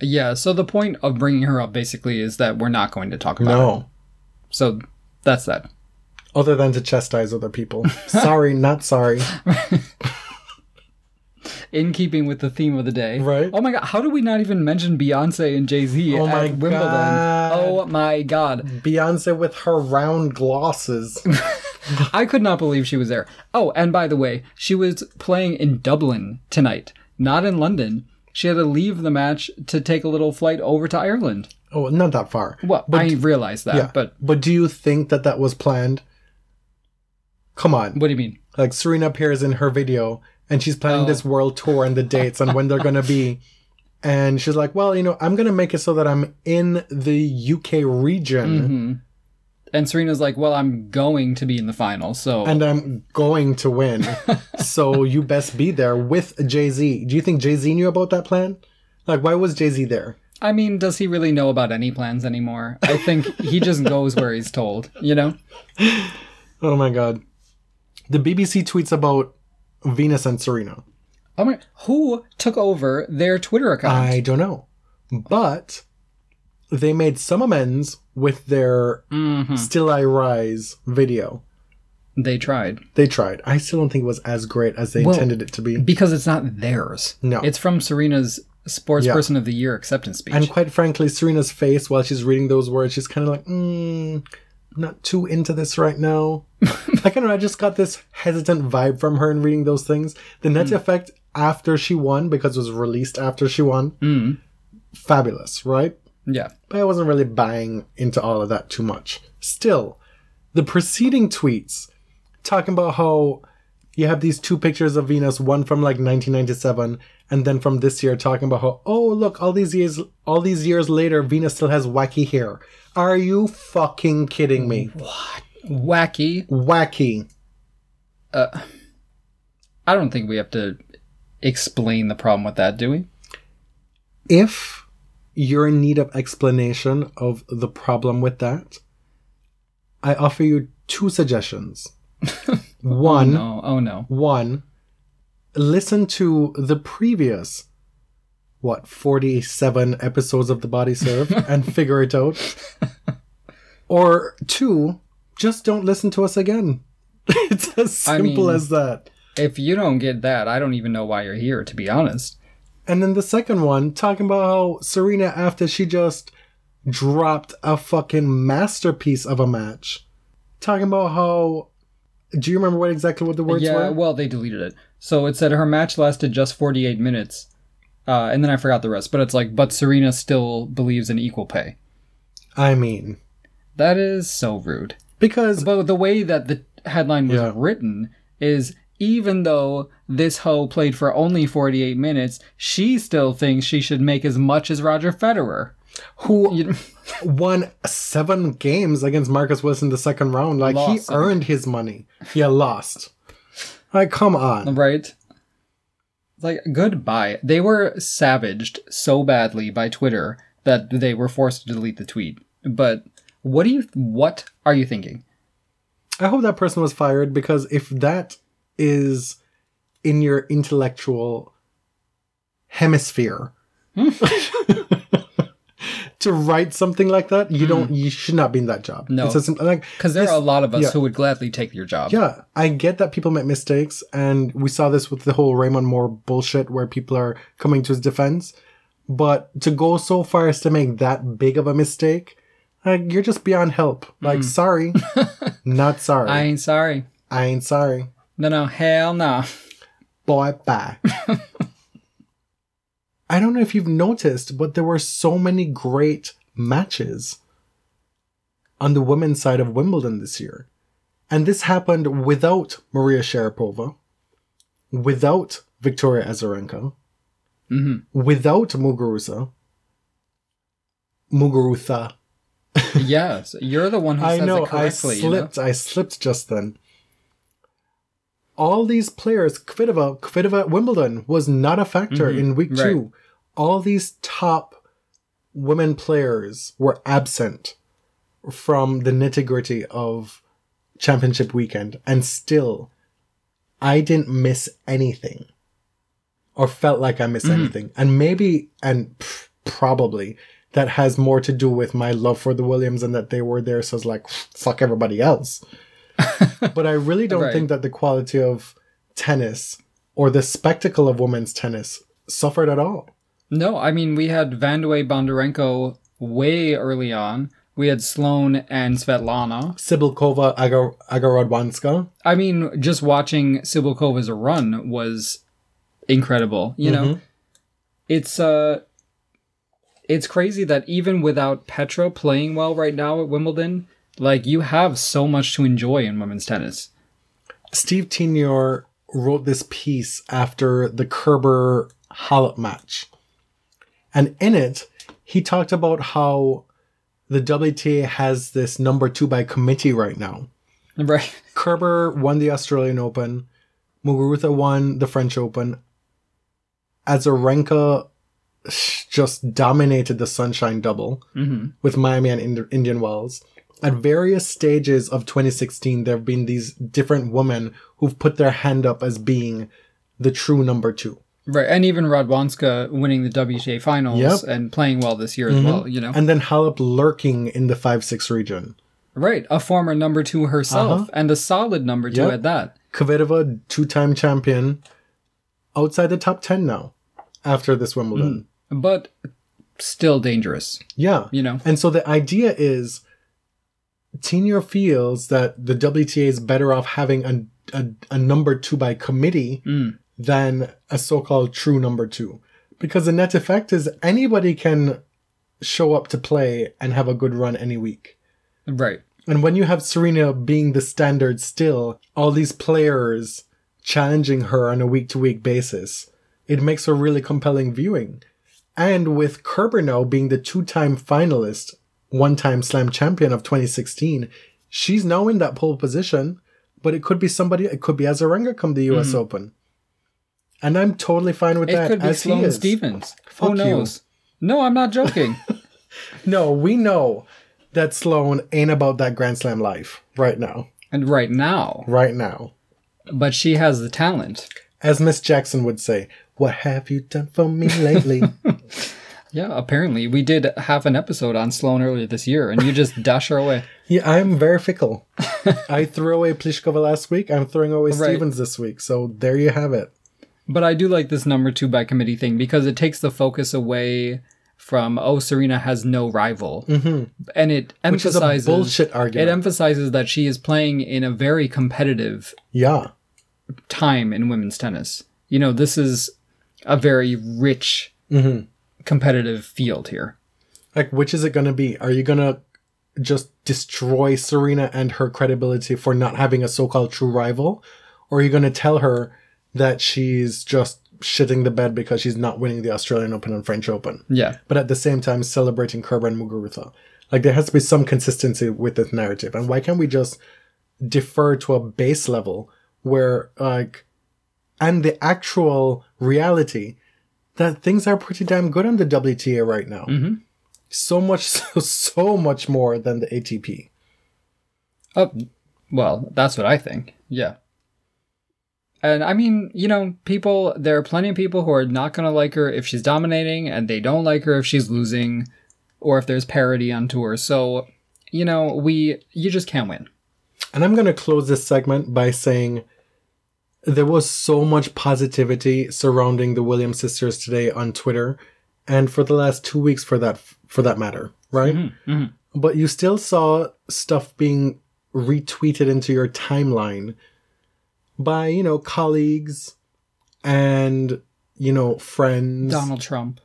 Yeah, so the point of bringing her up basically is that we're not going to talk about her. No, So that's that. other than to chastise other people. sorry, <laughs> not sorry. <laughs> In keeping with the theme of the day. Right. Oh my god, how do we not even mention Beyonce and Jay Z Oh at my Wimbledon? God. Oh my god. Beyonce with her round glosses. <laughs> <laughs> I could not believe she was there. Oh, and by the way, she was playing in Dublin tonight, not in London. She had to leave the match to take a little flight over to Ireland. Oh, not that far. Well, I realized that, Yeah, but but do you think that that was planned? Come on. what do you mean? like Serena appears in her video and she's planning Oh. this world tour and the dates and when they're gonna be. <laughs> And she's like, well, you know, I'm gonna make it so that I'm in the UK region hmm And Serena's like, "Well, I'm going to be in the final, so and I'm going to win. <laughs> so you best be there with Jay Z. Do you think Jay Z knew about that plan? Like, why was Jay Z there? I mean, does he really know about any plans anymore? I think he just goes where he's told, you know? <laughs> Oh my god. The BBC tweets about Venus and Serena. Oh my, who took over their Twitter account? I don't know. But they made some amends with their Mhm. Still I Rise video. They tried. They tried. I still don't think it was as great as they Well, intended it to be. Because it's not theirs. No. It's from Serena's Sports Yeah. Person of the Year acceptance speech. And quite frankly, Serena's face while she's reading those words, she's kind of like, mm, not too into this right now. <laughs> I don't know. I just got this hesitant vibe from her in reading those things. The net effect after she won, because it was released after she won, Mm. fabulous, right? Yeah. But I wasn't really buying into all of that too much. Still, the preceding tweets talking about how you have these two pictures of Venus, one from like 1997, and then from this year, talking about how oh look, all these years, all these years later, Venus still has wacky hair. Are you fucking kidding me? What? Wacky. Wacky. Uh I don't think we have to explain the problem with that, do we? If you're in need of explanation of the problem with that, I offer you two suggestions. <laughs> Oh, one. No. Oh no. One, listen to the previous, what, 47 episodes of The Body Serve <laughs> and figure it out. Or two, just don't listen to us again. <laughs> It's as I simple mean- as that. If you don't get that, I don't even know why you're here, to be honest. And then the second one, talking about how Serena, after she just dropped a fucking masterpiece of a match, talking about how. Do you remember what exactly what the words yeah, were? well, they deleted it. So it said her match lasted just 48 minutes. Uh, and then I forgot the rest. But it's like, but Serena still believes in equal pay. I mean, That is so rude. because But the way that the headline was Yeah. written is even though this hoe played for only 48 minutes, she still thinks she should make as much as Roger Federer. who <laughs> <laughs> won seven games against Marcus Willis the second round. Like he Lost, think. earned his money. Yeah, lost. Like, come on. right? Like goodbye. They were savaged so badly by Twitter that they were forced to delete the tweet. But what do you? What are you thinking? I hope that person was fired because if that is in your intellectual hemisphere <laughs> to write something like that, you don't you should not be in that job. Hmm. No. Simple- like Because there are a lot of us yeah. who would gladly take your job. Yeah, I get that people make mistakes, and we saw this with the whole Raymond Moore bullshit where people are coming to his defense. But to go so far as to make that big of a mistake, like you're just beyond help. Like, sorry, <laughs> not sorry. Hmm. I, ain't sorry. I ain't sorry. No, no, hell no. Boy, bye. <laughs> I don't know if you've noticed, but there were so many great matches on the women's side of Wimbledon this year. And this happened without Maria Sharapova, without Victoria Azarenka, hmm without Muguruza. Muguruza. yes, you're the one who <laughs> I know, it I correctly. you know? slipped. I slipped just then. All these players, Kvitova, Kvitova at Wimbledon was not a factor Mhm, in week right. two. All these top women players were absent from the nitty gritty of championship weekend, and still, I didn't miss anything, or felt like I missed Mhm. anything. And maybe, and pff, probably, that has more to do with my love for the Williams and that they were there, so it's like fuck everybody else. <laughs> but I really don't Right. think that the quality of tennis or the spectacle of women's tennis suffered at all. No, I mean we had Vandeweghe Bondarenko way early on. We had Sloane and Svetlana. Cibulkova, Agar- Aga Radwanska. I mean, just watching Cibulkova's run was incredible. You know, Mhm. it's uh it's crazy that even without Petra playing well right now at Wimbledon, like you have so much to enjoy in women's tennis. Steve Tignor wrote this piece after the Kerber Halep match. And in it, he talked about how the WTA has this number two by committee right now. <laughs> Right. Kerber won the Australian Open. Muguruza won the French Open. Azarenka just dominated the Sunshine Double hmm with Miami and Indian Wells. At various stages of 2016, there have been these different women who've put their hand up as being the true number two. Right. And even Radwanska winning the WTA finals Yep. and playing well this year as Mhm. well, you know. And then Halep lurking in the 5 6 region. Right. A former number two herself Uh-huh. and a solid number two Yep. at that. Kvitova, two time champion, outside the top 10 now after this Wimbledon. But still dangerous, Yeah. you know. And so the idea is Tignor feels that the WTA is better off having a, a, a number two by committee Mm. than a so-called true number two. Because the net effect is anybody can show up to play and have a good run any week. Right. And when you have Serena being the standard still, all these players challenging her on a week to week basis, it makes for really compelling viewing. And with Kerber now being the two time finalist, one time slam champion of 2016, she's now in that pole position, but it could be somebody, it could be Azarenka come the US mm-hmm. Open. And I'm totally fine with It that. could be Sloane is. Stevens. Fuck Who you. knows? No, I'm not joking. <laughs> No, we know that Sloane ain't about that Grand Slam life right now. and right now. Right now. But she has the talent. As Miss Jackson would say, what have you done for me lately? <laughs> Yeah, apparently. We did have an episode on Sloane earlier this year, and you just <laughs> dash her away. yeah, I'm very fickle. <laughs> I threw away Pliskova last week. I'm throwing away Right. Stevens this week. So there you have it. But I do like this number two by committee thing because it takes the focus away from, oh, Serena has no rival. hmm And it Which is a emphasizes. bullshit It emphasizes that she is playing in a very competitive yeah. time in women's tennis. You know, this is a very rich, hmm competitive field here. Like, which is it going to be? Are you going to just destroy Serena and her credibility for not having a so called true rival? Or are you going to tell her that she's just shitting the bed because she's not winning the Australian Open and French Open. Yeah. But at the same time, celebrating Kerber and Muguruza. Like there has to be some consistency with this narrative. And why can't we just defer to a base level where like and the actual reality that things are pretty damn good on the WTA right now. Mm-hmm. So much, <laughs> so, so much more than the ATP. Oh, well, that's what I think. Yeah. And I mean, you know, people, there are plenty of people who are not going to like her if she's dominating, and they don't like her if she's losing, or if there's parity on tour. So, you know, we, you just can't win. And I'm going to close this segment by saying there was so much positivity surrounding the Williams sisters today on Twitter and for the last 2 weeks for that for that matter, right? Mm-hmm, mm-hmm. But you still saw stuff being retweeted into your timeline by, you know, colleagues and you know, friends. Donald Trump.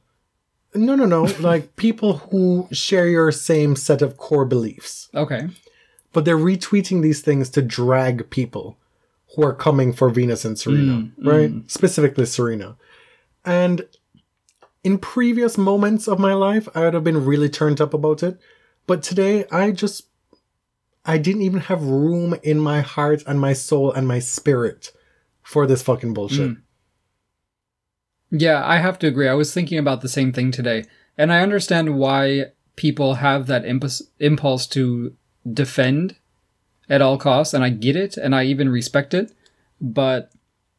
No, no, no. <laughs> like people who share your same set of core beliefs. Okay. But they're retweeting these things to drag people who are coming for Venus and Serena, mm, mm. right? Specifically Serena. And in previous moments of my life, I would have been really turned up about it. But today, I just, I didn't even have room in my heart and my soul and my spirit for this fucking bullshit. Mm. Yeah, I have to agree. I was thinking about the same thing today. And I understand why people have that impulse, impulse to defend at all costs. And I get it. And I even respect it. But,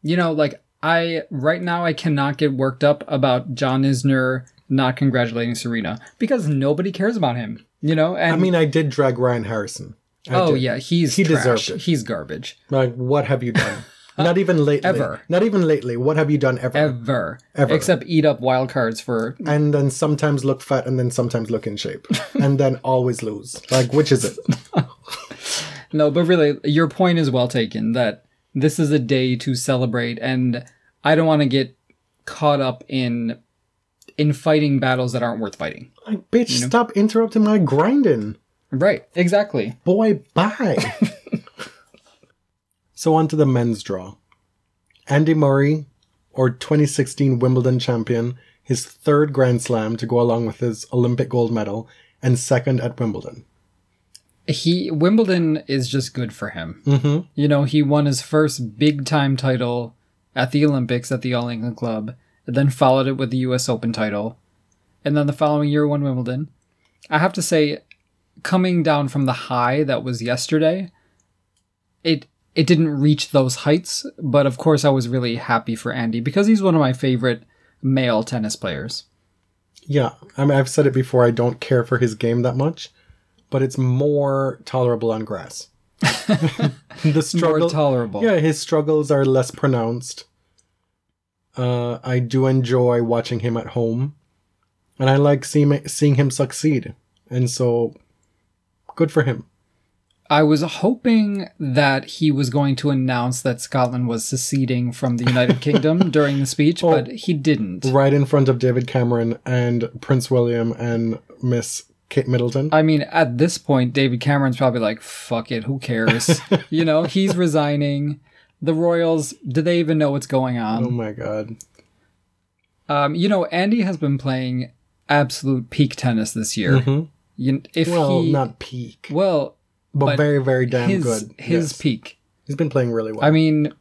you know, like, I, right now, I cannot get worked up about John Isner not congratulating Serena because nobody cares about him, you know? And I mean, I did drag Ryan Harrison. I oh, did. yeah, he's He trash. deserved it. He's garbage. Like, what have you done? <laughs> Not even lately. Ever. Not even lately. What have you done ever? Ever. Ever. Except eat up wild cards for and then sometimes look fat and then sometimes look in shape. <laughs> and then always lose. Like, which is it? <laughs> No, but really, your point is well taken that this is a day to celebrate, and I don't want to get caught up in in fighting battles that aren't worth fighting. Like, bitch, stop interrupting my grinding. Right, exactly. Boy, bye. <laughs> so on to the men's draw. Andy Murray, or 2016 Wimbledon champion, his third Grand Slam to go along with his Olympic gold medal, and second at Wimbledon. He Wimbledon is just good for him. Mm-hmm. You know, he won his first big time title at the Olympics at the All England Club, and then followed it with the U.S. Open title, and then the following year won Wimbledon. I have to say, coming down from the high that was yesterday, it it didn't reach those heights, but of course I was really happy for Andy because he's one of my favorite male tennis players. Yeah, I mean, I've said it before, I don't care for his game that much, but it's more tolerable on grass. <laughs> the struggle, More tolerable. Yeah, his struggles are less pronounced. Uh, I do enjoy watching him at home, and I like seeing seeing him succeed. And so, good for him. I was hoping that he was going to announce that Scotland was seceding from the United Kingdom <laughs> during the speech, but he didn't. Right in front of David Cameron and Prince William and Miss Kate Middleton. I mean, at this point, David Cameron's probably like, fuck it, who cares? <laughs> you know, he's resigning. The Royals, do they even know what's going on? oh my god! Um, you know, Andy has been playing absolute peak tennis this year. You, if Mm-hmm. Well, he, not peak, well, but, but very, very damn his good. his Yes. peak. He's been playing really well. I mean,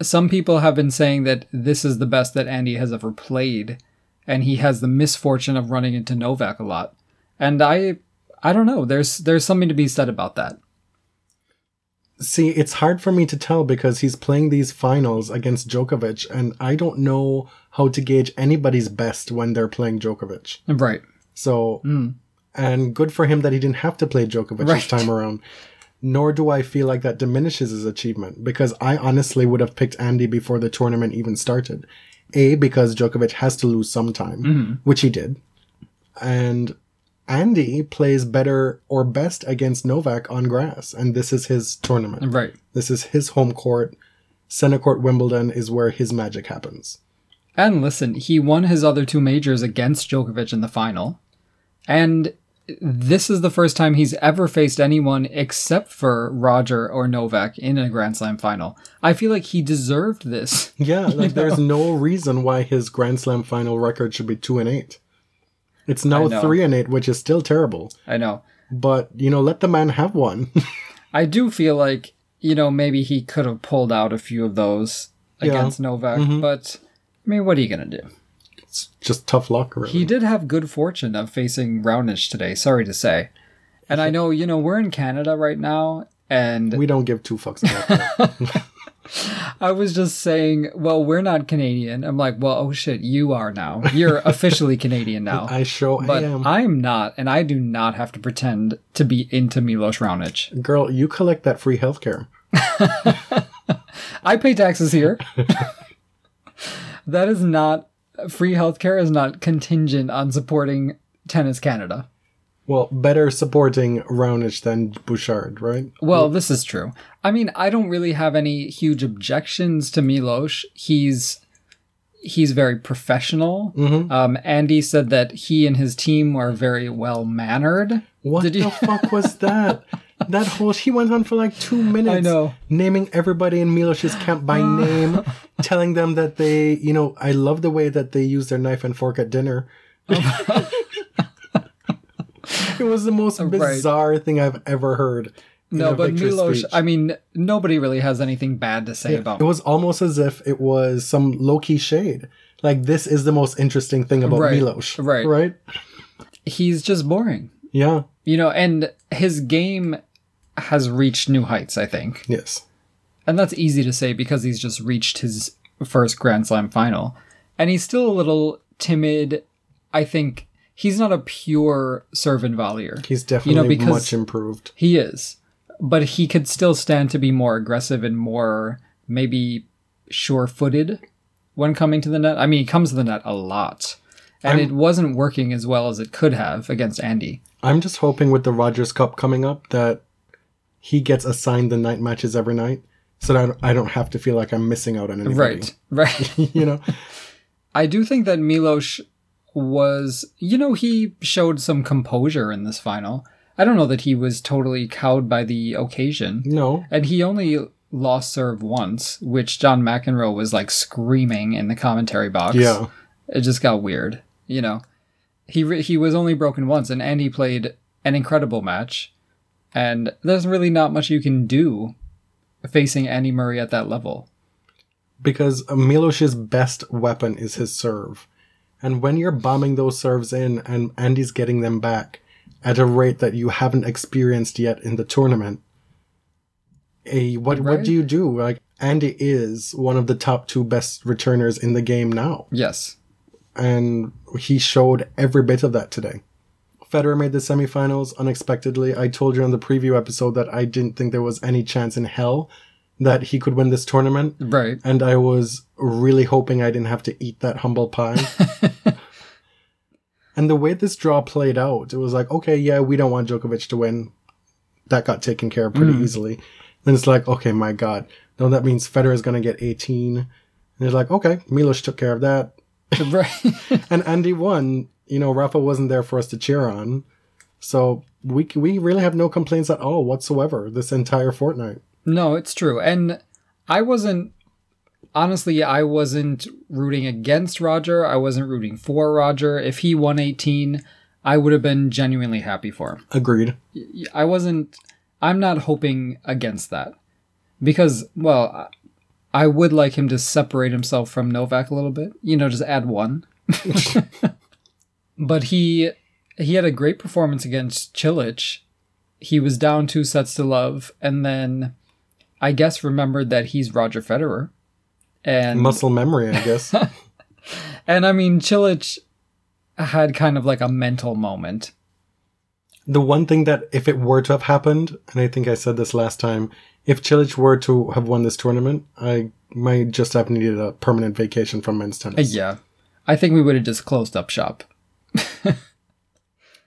some people have been saying that this is the best that Andy has ever played, and he has the misfortune of running into Novak a lot. And I, I don't know. There's there's something to be said about that. See, it's hard for me to tell because he's playing these finals against Djokovic, and I don't know how to gauge anybody's best when they're playing Djokovic. Right. So, hmm. and good for him that he didn't have to play Djokovic Right. this time around. Nor do I feel like that diminishes his achievement because I honestly would have picked Andy before the tournament even started. A, because Djokovic has to lose sometime, mm-hmm. which he did. And Andy plays better or best against Novak on grass, and this is his tournament. Right. This is his home court. Center Court Wimbledon is where his magic happens. And listen, he won his other two majors against Djokovic in the final. And this is the first time he's ever faced anyone except for Roger or Novak in a Grand Slam final. I feel like he deserved this. Yeah, like <laughs> there's no reason why his Grand Slam final record should be two and eight. It's now three and eight, which is still terrible. I know. But you know, let the man have one. <laughs> I do feel like, you know, maybe he could have pulled out a few of those Yeah. against Novak, mm-hmm. but I mean, what are you going to do? it's just tough luck, really. He did have good fortune of facing Raonic today, sorry to say. And I know, you know, we're in Canada right now, and we don't give two fucks about that. <laughs> I was just saying, well, we're not Canadian. I'm like, well, oh shit, you are now. You're <laughs> officially Canadian now. I show but am. I'm not, and I do not have to pretend to be into Milos Raonic. Girl, you collect that free healthcare. <laughs> I pay taxes here. <laughs> that is not free healthcare is not contingent on supporting Tennis Canada. Well, better supporting Raonic than Bouchard, right? Well, this is true. I mean, I don't really have any huge objections to Milos. He's he's very professional. Um, Andy said that he and his team are very well mannered. What Did the you- fuck was <laughs> that? That whole he went on for like two minutes. I know. naming everybody in Milos's camp by name, <laughs> telling them that they, you know, I love the way that they use their knife and fork at dinner. <laughs> <laughs> it was the most bizarre thing I've ever heard. No, but Milos, speech. I mean, nobody really has anything bad to say about it was almost as if it was some low key shade. Like this is the most interesting thing about Right, Milos, right. Right? He's just boring. Yeah. You know, and his game has reached new heights, I think. Yes. And that's easy to say because he's just reached his first Grand Slam final. And he's still a little timid. I think he's not a pure serve and volleyer. He's definitely you know, because- much improved. He is. But he could still stand to be more aggressive and more maybe sure footed when coming to the net. I mean, he comes to the net a lot. And I'm- it wasn't working as well as it could have against Andy. I'm just hoping with the Rogers Cup coming up that he gets assigned the night matches every night, so that I don't have to feel like I'm missing out on anybody. Right. Right. <laughs> you know. <laughs> I do think that Milos was, you know, he showed some composure in this final. I don't know that he was totally cowed by the occasion. No. And he only lost serve once, which John McEnroe was like screaming in the commentary box. Yeah. It just got weird, you know. He re- he was only broken once and Andy played an incredible match. And there's really not much you can do facing Andy Murray at that level. Because Milos's best weapon is his serve. And when you're bombing those serves in and Andy's getting them back at a rate that you haven't experienced yet in the tournament, a what what do you do? Like Andy is one of the top two best returners in the game now. Yes. and he showed every bit of that today. Federer made the semifinals unexpectedly. I told you on the preview episode that I didn't think there was any chance in hell that he could win this tournament, Right. and I was really hoping I didn't have to eat that humble pie. <laughs> and the way this draw played out, it was like, okay, yeah, we don't want Djokovic to win. That got taken care of pretty hmm. easily. Then it's like, okay, my God, no, that means Federer is going to get 18. And it's like, okay, Milos took care of that <laughs> right. <laughs> and Andy won. You know, Rafa wasn't there for us to cheer on, so we we really have no complaints at all whatsoever this entire fortnight. No, it's true. And I wasn't honestly I wasn't rooting against Roger. I wasn't rooting for Roger. If he won 18, I would have been genuinely happy for him. Agreed. I wasn't I'm not hoping against that. Because well, I would like him to separate himself from Novak a little bit. You know, just add one. <laughs> but he he had a great performance against Cilic. He was down two sets to love, and then I guess remembered that he's Roger Federer. And Muscle memory, I guess. <laughs> and I mean Cilic had kind of like a mental moment. the one thing that if it were to have happened, and I think I said this last time, if Cilic were to have won this tournament, I might just have needed a permanent vacation from men's tennis. Uh, yeah. I think we would have just closed up shop. <laughs>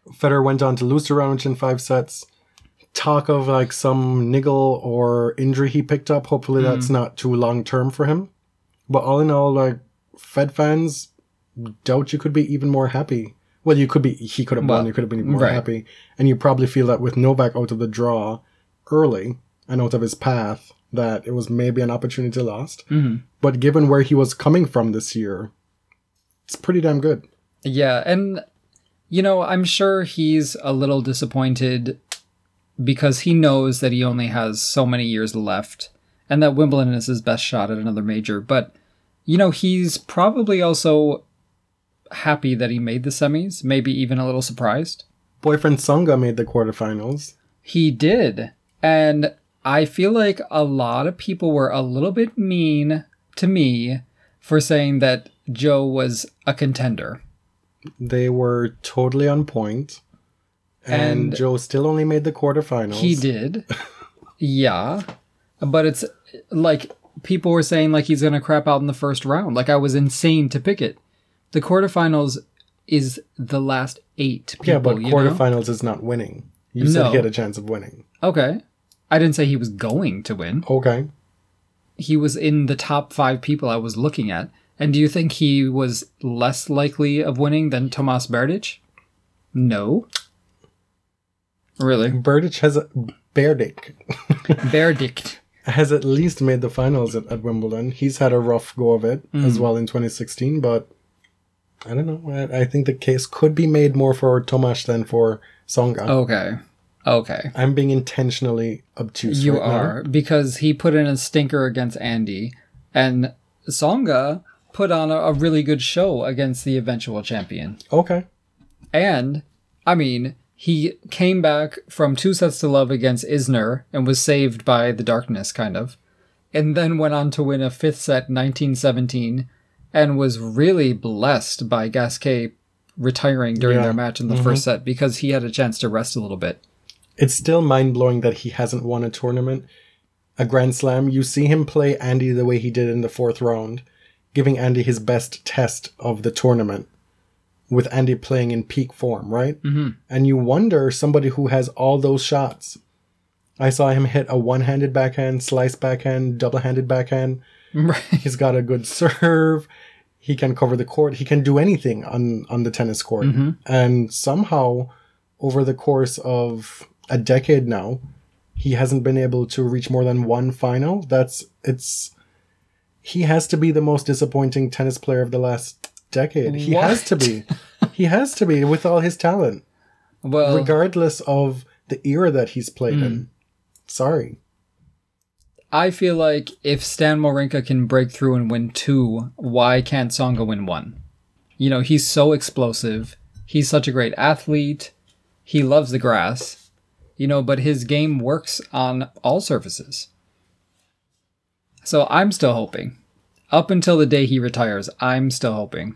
Federer went on to lose to Raonic in five sets. Talk of like some niggle or injury he picked up. Hopefully mm-hmm. that's not too long term for him. But all in all, like Fed fans doubt you could be even more happy Well, you could be he could have Well, won. You could have been more right. happy, and you probably feel that with Novak out of the draw early and out of his path, that it was maybe an opportunity lost. Mhm. But given where he was coming from this year, it's pretty damn good. Yeah, and you know, I'm sure he's a little disappointed because he knows that he only has so many years left and that Wimbledon is his best shot at another major, but you know, he's probably also happy that he made the semis, maybe even a little surprised. Boyfriend Tsonga made the quarterfinals. He did. And I feel like a lot of people were a little bit mean to me for saying that Joe was a contender. They were totally on point. And, And- Joe still only made the quarterfinals. He did. <laughs> yeah. But it's like people were saying like he's going to crap out in the first round. Like I was insane to pick it. The quarterfinals is the last 8 people, Yeah, but you know? quarterfinals is not winning. You said he had a chance of winning. Okay. I didn't say he was going to win. Okay. He was in the top 5 people I was looking at. And do you think he was less likely of winning than Tomas Berdych? No. Really? Berdych has a Berdick Berdych. Has at least made the finals at, at Wimbledon. He's had a rough go of it Mm. as well in 2016, but I don't know. I, I think the case could be made more for Tomasz than for Tsonga. Okay. Okay. I'm being intentionally obtuse. You right now. are because he put in a stinker against Andy, and Tsonga put on a, a really good show against the eventual champion. Okay. And I mean, he came back from two sets to love against Isner and was saved by the darkness, kind of, and then went on to win a fifth set, 1917, and was really blessed by Gasquet retiring during Yeah. their match in the mm-hmm. first set because he had a chance to rest a little bit. It's still mind blowing that he hasn't won a tournament, a Grand Slam. You see him play Andy the way he did in the fourth round, giving Andy his best test of the tournament, with Andy playing in peak form, right? Mm-hmm. And you wonder somebody who has all those shots. I saw him hit a one handed backhand, slice backhand, double handed backhand. <laughs> Right. He's got a good serve. He can cover the court. He can do anything on, on the tennis court. And somehow, over the course of a decade now, he hasn't been able to reach more than one final. That's it's. He has to be the most disappointing tennis player of the last decade. He has to be. he has to be with all his talent, Well, regardless of the era that he's played in. Hmm. Sorry. I feel like if Stan Wawrinka can break through and win two, why can't Tsonga win one? You know, he's so explosive. He's such a great athlete. He loves the grass. You know, but his game works on all surfaces. So I'm still hoping. Up until the day he retires, I'm still hoping.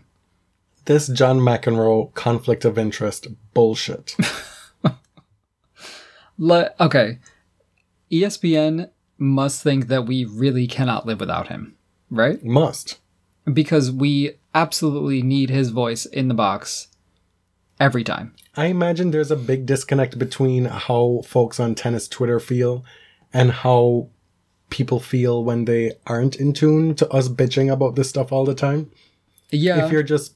This John McEnroe conflict of interest bullshit. <laughs> Le- okay. ESPN must think that we really cannot live without him, right? Must. because we absolutely need his voice in the box every time. I imagine there's a big disconnect between how folks on tennis Twitter feel and how people feel when they aren't in tune to us bitching about this stuff all the time. Yeah. If you're just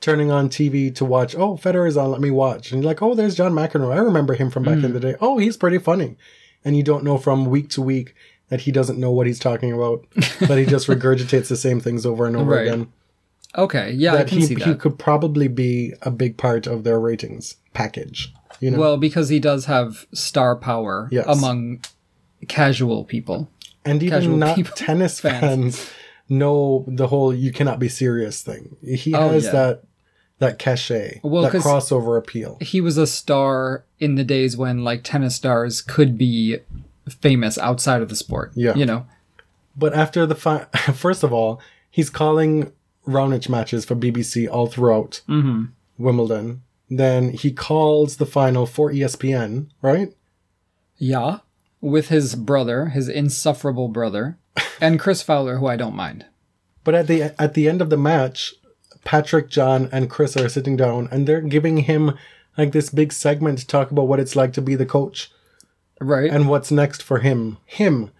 turning on TV to watch, oh, Federer's on, let me watch. And you're like, oh, there's John McEnroe. I remember him from back Hmm. in the day. Oh, he's pretty funny. And you don't know from week to week that he doesn't know what he's talking about, <laughs> but he just regurgitates the same things over and over Right. again. okay, yeah, I can he, see he that. could probably be a big part of their ratings package. You know? Well, because he does have star power Yes. among casual people. And casual even not people- <laughs> tennis fans. fans. know the whole "you cannot be serious" thing. He Oh, has yeah. that that cachet, Well, that crossover appeal. He was a star in the days when like tennis stars could be famous outside of the sport. Yeah. You know. But after the fi- <laughs> first of all, he's calling Raonic matches for BBC all throughout Mm-hmm. Wimbledon. Then he calls the final for ESPN, right? Yeah. With his brother, his insufferable brother, <laughs> and Chris Fowler, who I don't mind. But at the at the end of the match, Patrick, John, and Chris are sitting down and they're giving him like this big segment to talk about what it's like to be the coach. Right. and what's next for him him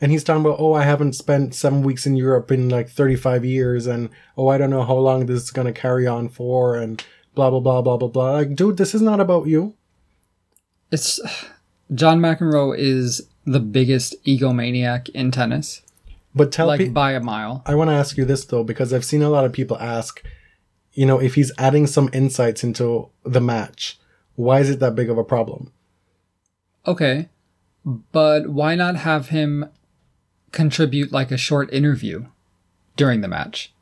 and he's talking about oh i haven't spent seven weeks in europe in like 35 years and oh i don't know how long this is going to carry on for and blah blah blah blah blah blah. Like, dude, this is not about you. It's John McEnroe is the biggest egomaniac in tennis, But tell like me, by a mile. I want to ask you this though, because I've seen a lot of people ask, you know, if he's adding some insights into the match, why is it that big of a problem? Okay, but why not have him contribute like a short interview during the match?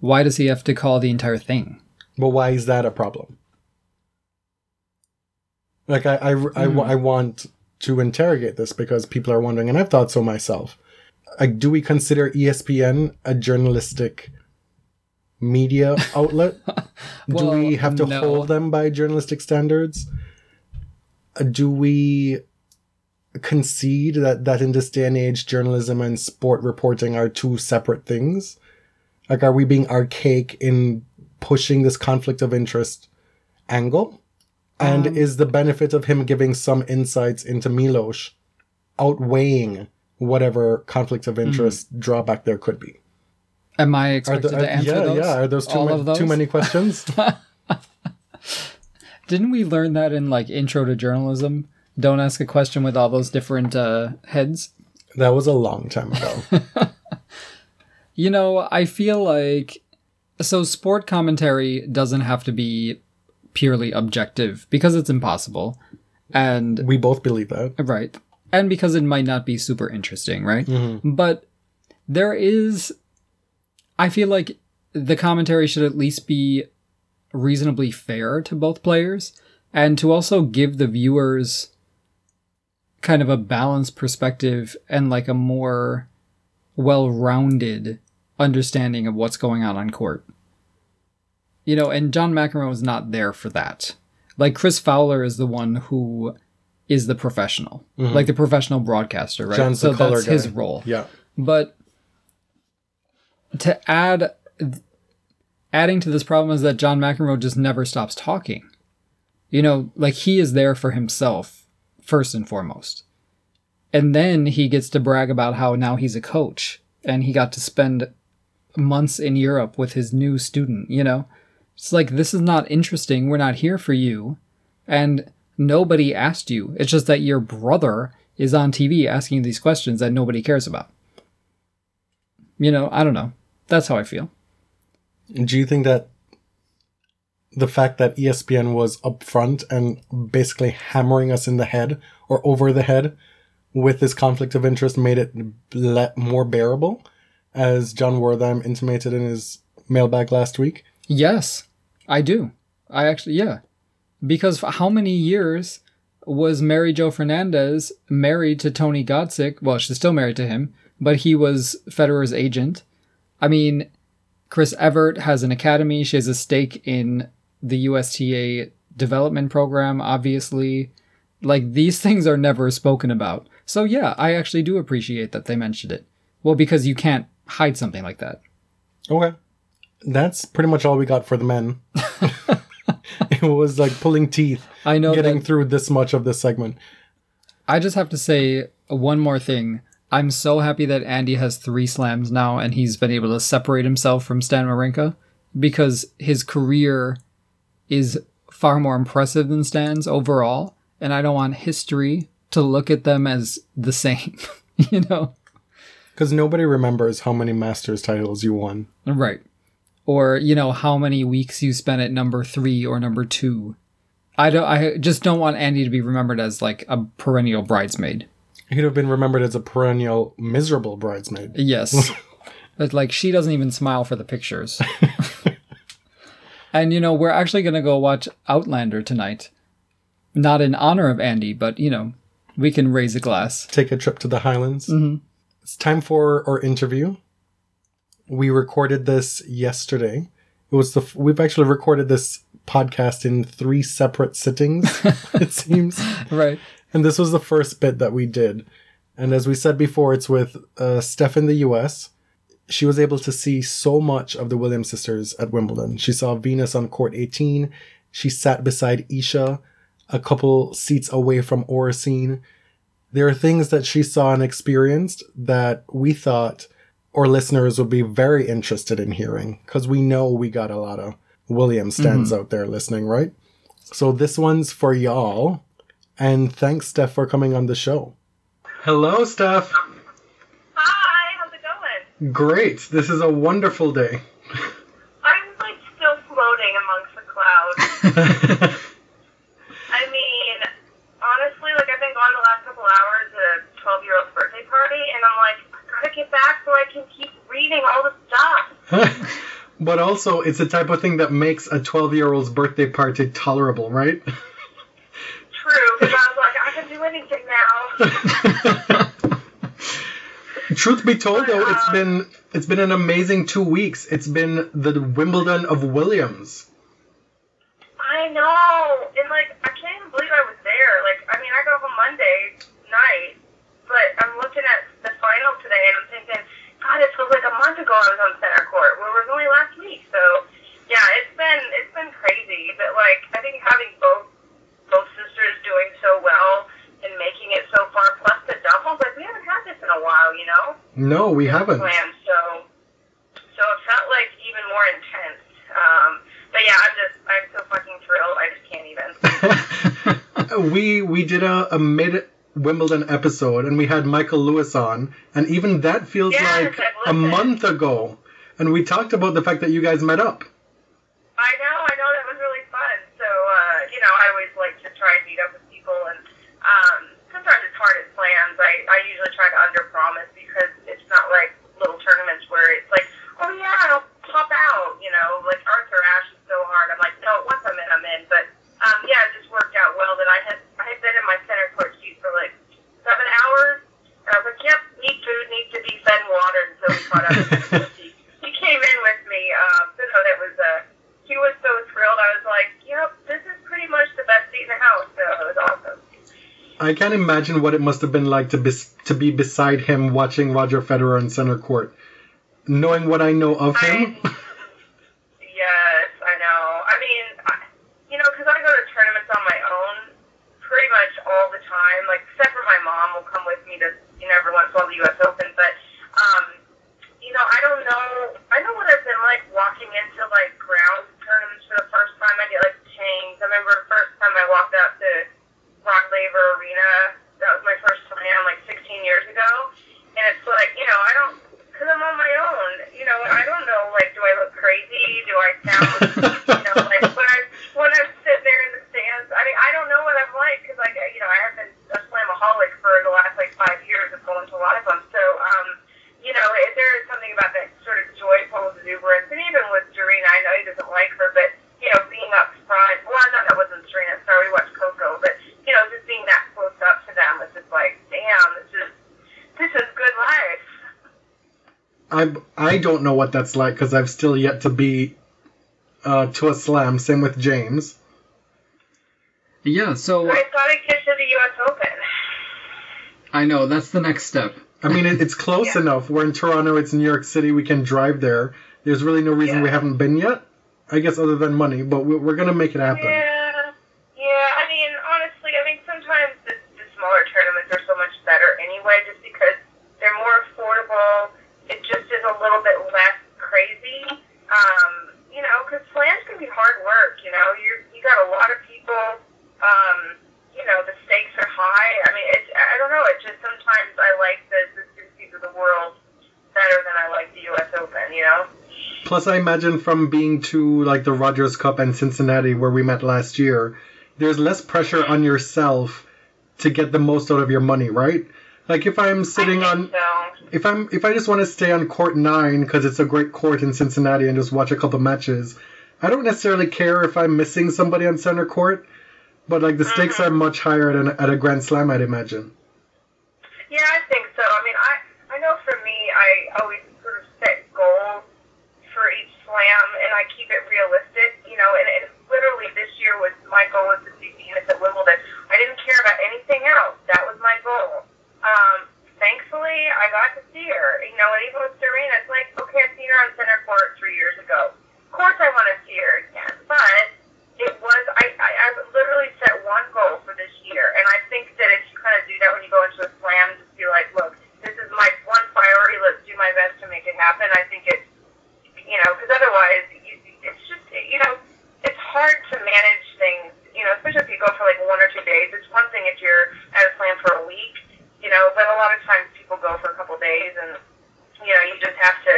Why does he have to call the entire thing? But why is that a problem? Like I, I, I, wa- I want to interrogate this because people are wondering, and I've thought so myself. Like, do we consider ESPN a journalistic media <laughs> outlet? do we have to no. hold them by journalistic standards? Uh, Do we concede that that in this day and age, journalism and sport reporting are two separate things? Like, are we being archaic in pushing this conflict of interest angle? And Um, is the benefit of him giving some insights into Milos outweighing whatever conflict of interest drawback there could be? Am I Are expected the, to answer yeah, those? yeah. Are those too, ma- those? too many questions? <laughs> Didn't we learn that in like intro to journalism? Don't ask a question with all those different uh, heads. that was a long time ago. <laughs> You know, I feel like so sport commentary doesn't have to be purely objective because it's impossible. And we both believe that. right. And because it might not be super interesting, right? Mm-hmm. But there is I feel like the commentary should at least be reasonably fair to both players and to also give the viewers kind of a balanced perspective and like a more well-rounded understanding of what's going on on court. You know, and John McEnroe is not there for that. Like Chris Fowler is the one who is the professional, mm-hmm. like the professional broadcaster, right? John's so the color that's guy. his role. Yeah. But to add adding to this problem is that John McEnroe just never stops talking. You know, like he is there for himself first and foremost. And then he gets to brag about how now he's a coach and he got to spend months in Europe with his new student, you know. It's like this is not interesting. We're not here for you. And nobody asked you. It's just that your brother is on TV asking these questions that nobody cares about. You know, I don't know. That's how I feel. Do you think that the fact that ESPN was upfront and basically hammering us in the head or over the head with this conflict of interest made it le- more bearable, as Jon Wertheim intimated in his mailbag last week? Yes, I do. I actually, yeah. Because how many years was Mary Jo Fernandez married to Tony Godsick? Well, she's still married to him, but he was Federer's agent. I mean, Chris Evert has an academy. She has a stake in the USTA development program, obviously. Like, these <laughs> things are never spoken about. So, yeah, I actually do appreciate that they mentioned it. Well, because you can't hide something like that. Okay. That's pretty much all we got for the men. <laughs> it was like pulling teeth I know getting that through this much of this segment. I just have to say one more thing. I'm so happy that Andy has three slams now and he's been able to separate himself from Stan Wawrinka because his career is far more impressive than Stan's overall. And I don't want history to look at them as the same, <laughs> you know? Because nobody remembers how many Masters titles you won. Right. Or, you know, how many weeks you spent at number three or number two. I don't I just don't want Andy to be remembered as like a perennial bridesmaid. He'd have been remembered as a perennial miserable bridesmaid. Yes. <laughs> but like she doesn't even smile for the pictures. and you know, we're actually going to go watch Outlander tonight. Not in honor of Andy, but you know, we can raise a glass. Take a trip to the Highlands. Mm-hmm. It's time for our interview. We recorded this yesterday. It was the f- we've actually recorded this podcast in three separate sittings. <laughs> it seems. Right. And this was the first bit that we did. And as we said before, it's with uh, Steph in the US. She was able to see so much of the Williams sisters at Wimbledon. She saw Venus on court 18. She sat beside Isha, a couple seats away from Oracene. There are things that she saw and experienced that we thought our listeners would be very interested in hearing because we know we got a lot of Williams stands mm-hmm. out there listening, right? So this one's for y'all. And thanks, Steph, for coming on the show. Hello, Steph. Hi, how's it going? Great. This is a wonderful day. I'm like still floating amongst the clouds. <laughs> I mean, honestly, like I've been gone the last couple hours at a 12 year old's birthday party, and I'm like, I gotta get back so I can keep reading all the stuff. <laughs> but also, it's the type of thing that makes a 12 year old's birthday party tolerable, right? True, because I was like, I can do anything now. <laughs> Truth be told, though, it's uh, been it's been an amazing two weeks. It's been the Wimbledon of Williams. I know, and like I can't even believe I was there. Like, I mean, I got home Monday night, but I'm looking at the final today, and I'm thinking, God, it feels like a month ago I was on center court. Where it was only last week. So, yeah, it's been it's been crazy. But like, I think having both both sisters doing so well and making it so far, plus the doubles, like we haven't had this in a while, you know. No, we haven't. Slam, so so it felt like even more intense. Um, but yeah, I'm just I'm so fucking thrilled. I just can't even. <laughs> we we did a, a mid Wimbledon episode and we had Michael Lewis on, and even that feels Yes, like a month ago. And we talked about the fact that you guys met up. I know, I know that was really fun. So uh, you know, I always like to try and meet up with people, and um, sometimes it's hard at plans. I I usually try to under promise because it's not like little tournaments where it's like, oh yeah, I'll pop out. You know, like Arthur Ashe is so hard. I'm like, no, once I'm in, I'm in. But um, yeah, it just worked out well that I had I had been in my center court seat for like seven hours, and I was like, yep, need to be fed and watered. So we caught up. he, <laughs> he came in with me. Um, so that was uh, he was so thrilled. I was like, yep, this is pretty much the best seat in the house. So it was awesome. I can't imagine what it must have been like to be to be beside him watching Roger Federer in center court, knowing what I know of him. <laughs> Yes, I know. I mean, I, you know, because I go to tournaments on my own pretty much all the time. Like, except for my mom will come with me to, every once while the U.S. Open. But, um, you know, I don't know. I know what it's been like walking into like ground tournaments for the first time. I get like changed. I remember the first time I walked out to Rod Laver Arena. That was my first slam like 16 years ago. And it's like, you know, I don't, because I'm on my own. You know, I don't know. Like, do I look crazy? Do I sound, you know, like when I when I sit there in the stands? I mean, I don't know what I'm like because, like, you know, I have been a slamaholic for the last like five years of going to a lot of them. So, um, you know, it, there is something about that sort of joyful exuberance. And even with Doreen, I know he doesn't like her, but you know, being up front. Well, not that wasn't Serena. Sorry, we watched Coco, but you know, just being that close up to them was just like, damn, this is this is good life. I I don't know what that's like because I've still yet to be uh, to a slam. Same with James. Yeah, so I thought I'd to the U.S. Open. I know that's the next step. I mean, it, it's close <laughs> Yeah. enough. We're in Toronto. It's New York City. We can drive there. There's really no reason Yeah. we haven't been yet. I guess other than money, but we, we're gonna make it happen. Yeah, yeah. I mean, honestly, I mean, sometimes the, the smaller tournaments are so much better anyway, just because they're more affordable. It just is a little bit less crazy. Um, you know, because slams can be hard work. You know, you you got a lot of people. Um, you know, the stakes are high. I mean, it's I don't know. It just sometimes I like the the Suzuki's of the world better than I like the U.S. Open. You know. Plus, I imagine from being to like the Rogers Cup and Cincinnati, where we met last year, there's less pressure on yourself to get the most out of your money, right? Like if I'm sitting on, So. if I'm if I just want to stay on court nine because it's a great court in Cincinnati and just watch a couple matches, I don't necessarily care if I'm missing somebody on center court. But like the stakes mm-hmm. are much higher than at a Grand Slam, I'd imagine. Yeah, I think so. I mean, I I know for me, I always sort of set goals for each slam, and I keep it realistic. You know, and, and literally this year was my goal was to see Venus at Wimbledon. I didn't care about anything else. That was my goal. Um, thankfully, I got to see her. You know, and even with Serena, it's like, okay, I've seen her on center court three years ago. Of course, I want to see her again, but it was I, I I literally set one goal for this year, and I think that if you kind of do that when you go into a slam, just be like, look, this is my one priority. Let's do my best to make it happen. I think it's you know because otherwise you, it's just you know days. It's one thing if you're at a slam for a week, you know, but a lot of times people go for a couple days, and you know, you just have to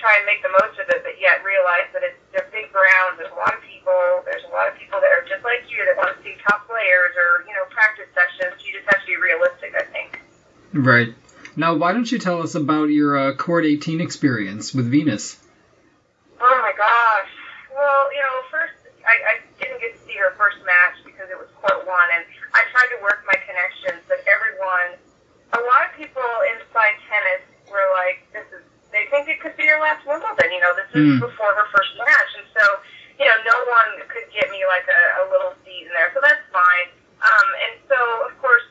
try and make the most of it, but yet realize that it's they're big grounds. There's a lot of people. There's a lot of people that are just like you that want to see top players or you know practice sessions. You just have to be realistic, I think. Right. Now, why don't you tell us about your uh, Court 18 experience with Venus? Oh my gosh. Well, you know, first I, I didn't get to see her first match because it was court one, and I tried to work my connections, but everyone, a lot of people inside tennis were like, "This is." They think it could be her last Wimbledon. You know, this is Mm. before her first match, and so you know, no one could get me like a, a little seat in there, so that's fine. Um, and so, of course, you know, the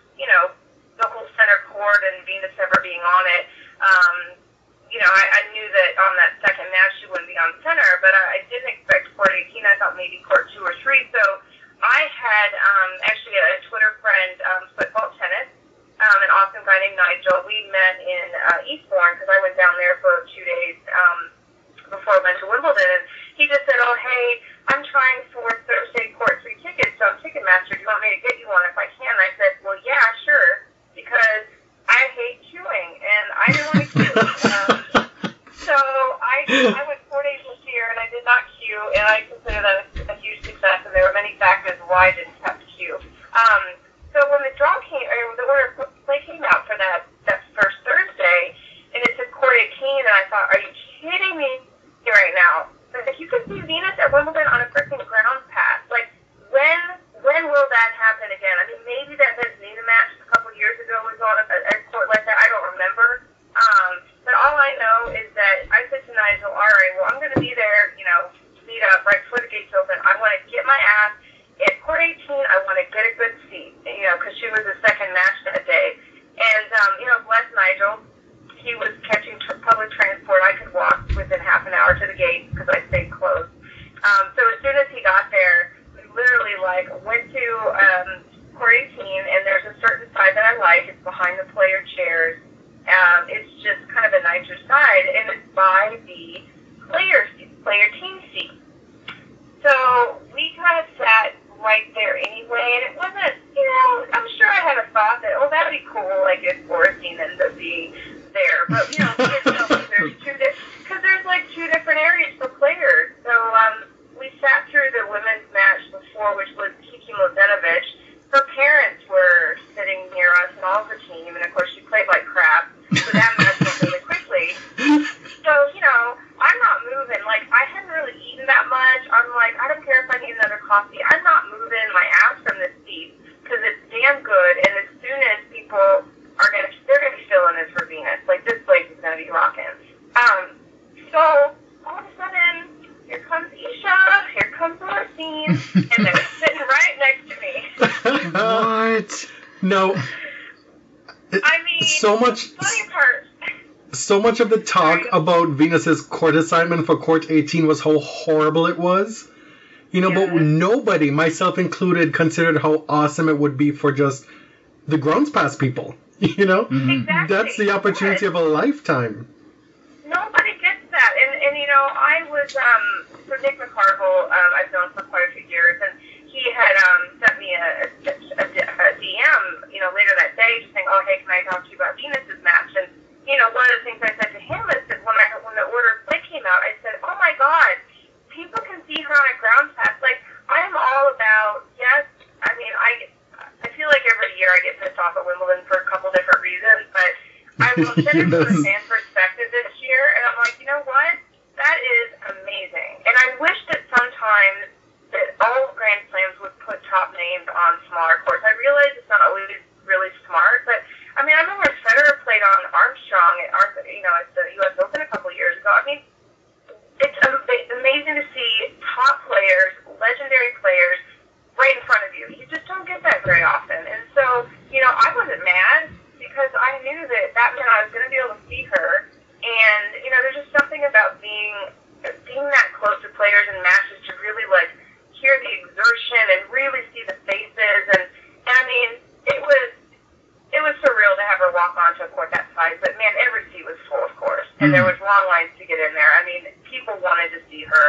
court and Venus ever being on it. Um, you know, I, I knew that on that second match she wouldn't be on center, but I, I didn't expect court 18. I thought maybe court two or three. So I had um, actually a Twitter friend, um, football tennis, um, an awesome guy named Nigel. We met in uh, Eastbourne because I went down there for two days um, before I went to Wimbledon, and he just said, "Oh, hey, I'm trying for Thursday court three tickets on Ticketmaster. Do you want me to get you one if I can?" I said, "Well, yeah, sure," because I hate queuing, and I didn't want to um, so I I went four days this year, and I did not queue, and I consider that a, a huge success. And there were many factors why I didn't have to queue. Um, so when the draw came, or the order of play came out for that that first Thursday, and it said court 18, and I thought, are you kidding me right now? Like you could see Venus at Wimbledon on a freaking ground pass. Like when when will that happen again? I mean, maybe that Vesnina match a couple years ago was on a, a court like that. I don't remember. Um, but all I know is that I said to Nigel, all right, well, I'm going to be there, you know, meet up right before the gates open. I want to get my ass at court 18. I want to get a good seat, you know, because she was the second match that day. And, um, you know, bless Nigel. He was catching tr- public transport. I could walk within half an hour to the gate because I stayed close. Um, so as soon as he got there, literally like went to um, 18, and there's a certain side that I like. It's behind the player chairs. Um, it's just kind of a nicer side, and it's by the player player team seat. So we kind of sat right there anyway, and it wasn't, you know, I'm sure I had a thought that, oh, that'd be cool, like if Borstein ends up being there. But, you know, there's two because there's like two different areas for players. So um, we sat through the women's match before, which was Kiki Mladenovic. Her parents were sitting near us and all the team, and of course she played like crap. So that match went really quickly. So, you know, I'm not moving. Like, I hadn't really eaten that much. I'm like, I don't care if I need another coffee. I'm not moving my ass from this seat because it's damn good. And as soon as people are to, they're to be filling this for Venus. Like, this place is to be rocking. Um, so, all of a sudden, here comes Isha, here comes Oracene, <laughs> and they're sitting right next to me. What? no, I mean, so much, funny part. so much of the talk about Venus's court assignment for court 18 was how horrible it was. You know, but nobody, myself included, considered how awesome it would be for just the grounds pass people. <laughs> You know, Exactly. that's the opportunity of a lifetime. Nobody gets that, and and you know, I was um so Nick McCarvel, um, I've known for quite a few years, and he had um sent me a, a, a, DM, you know, later that day, just saying, oh hey, can I talk to you about Venus's match? And you know, one of the things I said to him is that when I when the order of play came out, I said, oh my god, people can see her on a ground pass. Like I am all about yes. I mean, I I feel like every year I get pissed off at Wimbledon for a couple different reasons, but I will <laughs> sit it from a fan perspective this year, and I'm like, you know what? That is amazing. And I wish that sometimes that all Grand Slams would put top names on smaller courts. I realize it's not always really smart, but I mean, I remember Federer played on Armstrong at Arthur, you know, at the U.S. Open a couple years ago. I mean, it's am- it's amazing to see top players, legendary players, right in front of you. You just don't get that very often. And so, you know, I wasn't mad because I knew that that meant I was going to be able to see her. And, you know, there's just something about being being that close to players and matches to really like hear the exertion and really see the faces and, and I mean, it was it was surreal to have her walk onto a court that size, but man, every seat was full, of course, and mm. there hmm. was long lines to get in there. I mean, people wanted to see her.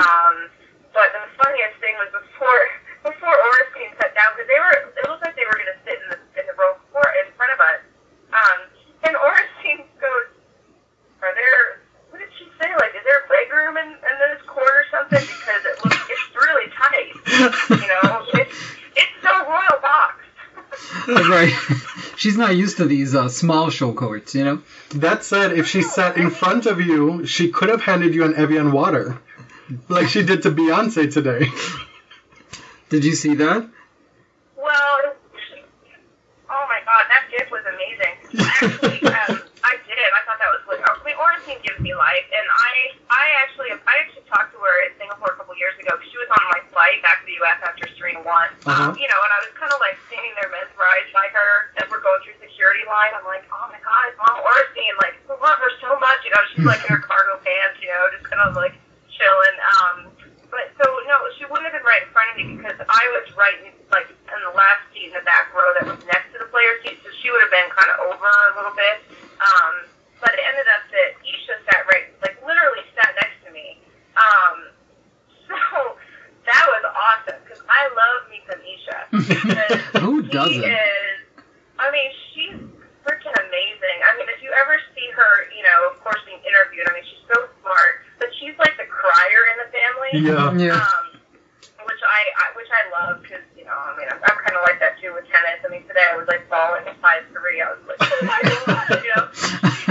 Um, but the funniest thing was before <laughs> before Oracene sat down because they were it looked like they were going to sit in the in the row four in front of us. Um, and Oracene goes, <laughs> Are there? What did she say? Like, is there a bedroom room in, in this court or something? Because it looks, it's really tight. You know, it's it's so royal box. <laughs> right. She's not used to these uh, small show courts, you know. That said, if she sat in front of you, she could have handed you an Evian water, like she did to Beyonce today. Did you see that? Well, oh my God, that gift was amazing. Actually, <laughs> Oracene gives me life, and I, I actually, I actually talked to her in Singapore a couple years ago. 'cause She was on my flight back to the U.S. after Serena won. Uh-huh. You know, and I was kind of like standing there mesmerized by her as we're going through security line. I'm like, oh my god, it's Mom Oracene, like, I love her so much. You know, she's like in her <laughs> cargo pants, you know, just kind of like chilling. Um, but so no, she wouldn't have been right in front of me because I was right in, like in the last seat in the back row that was next to the player seat, so she would have been kind of over a little bit. Um, but it ended up that Isha sat right, like literally sat next to me. Um, <laughs> so that was awesome because I love me some Isha. <laughs> Who doesn't? Is, I mean, she's freaking amazing. I mean, if you ever see her, you know, of course being interviewed, I mean, she's so smart, but she's like the crier in the family. Yeah. Yeah. Um, which I, I which I love because you know I mean I'm, I'm kind of like that too with tennis. I mean today I was like bawling at five three. I was like <laughs> oh my god, you know.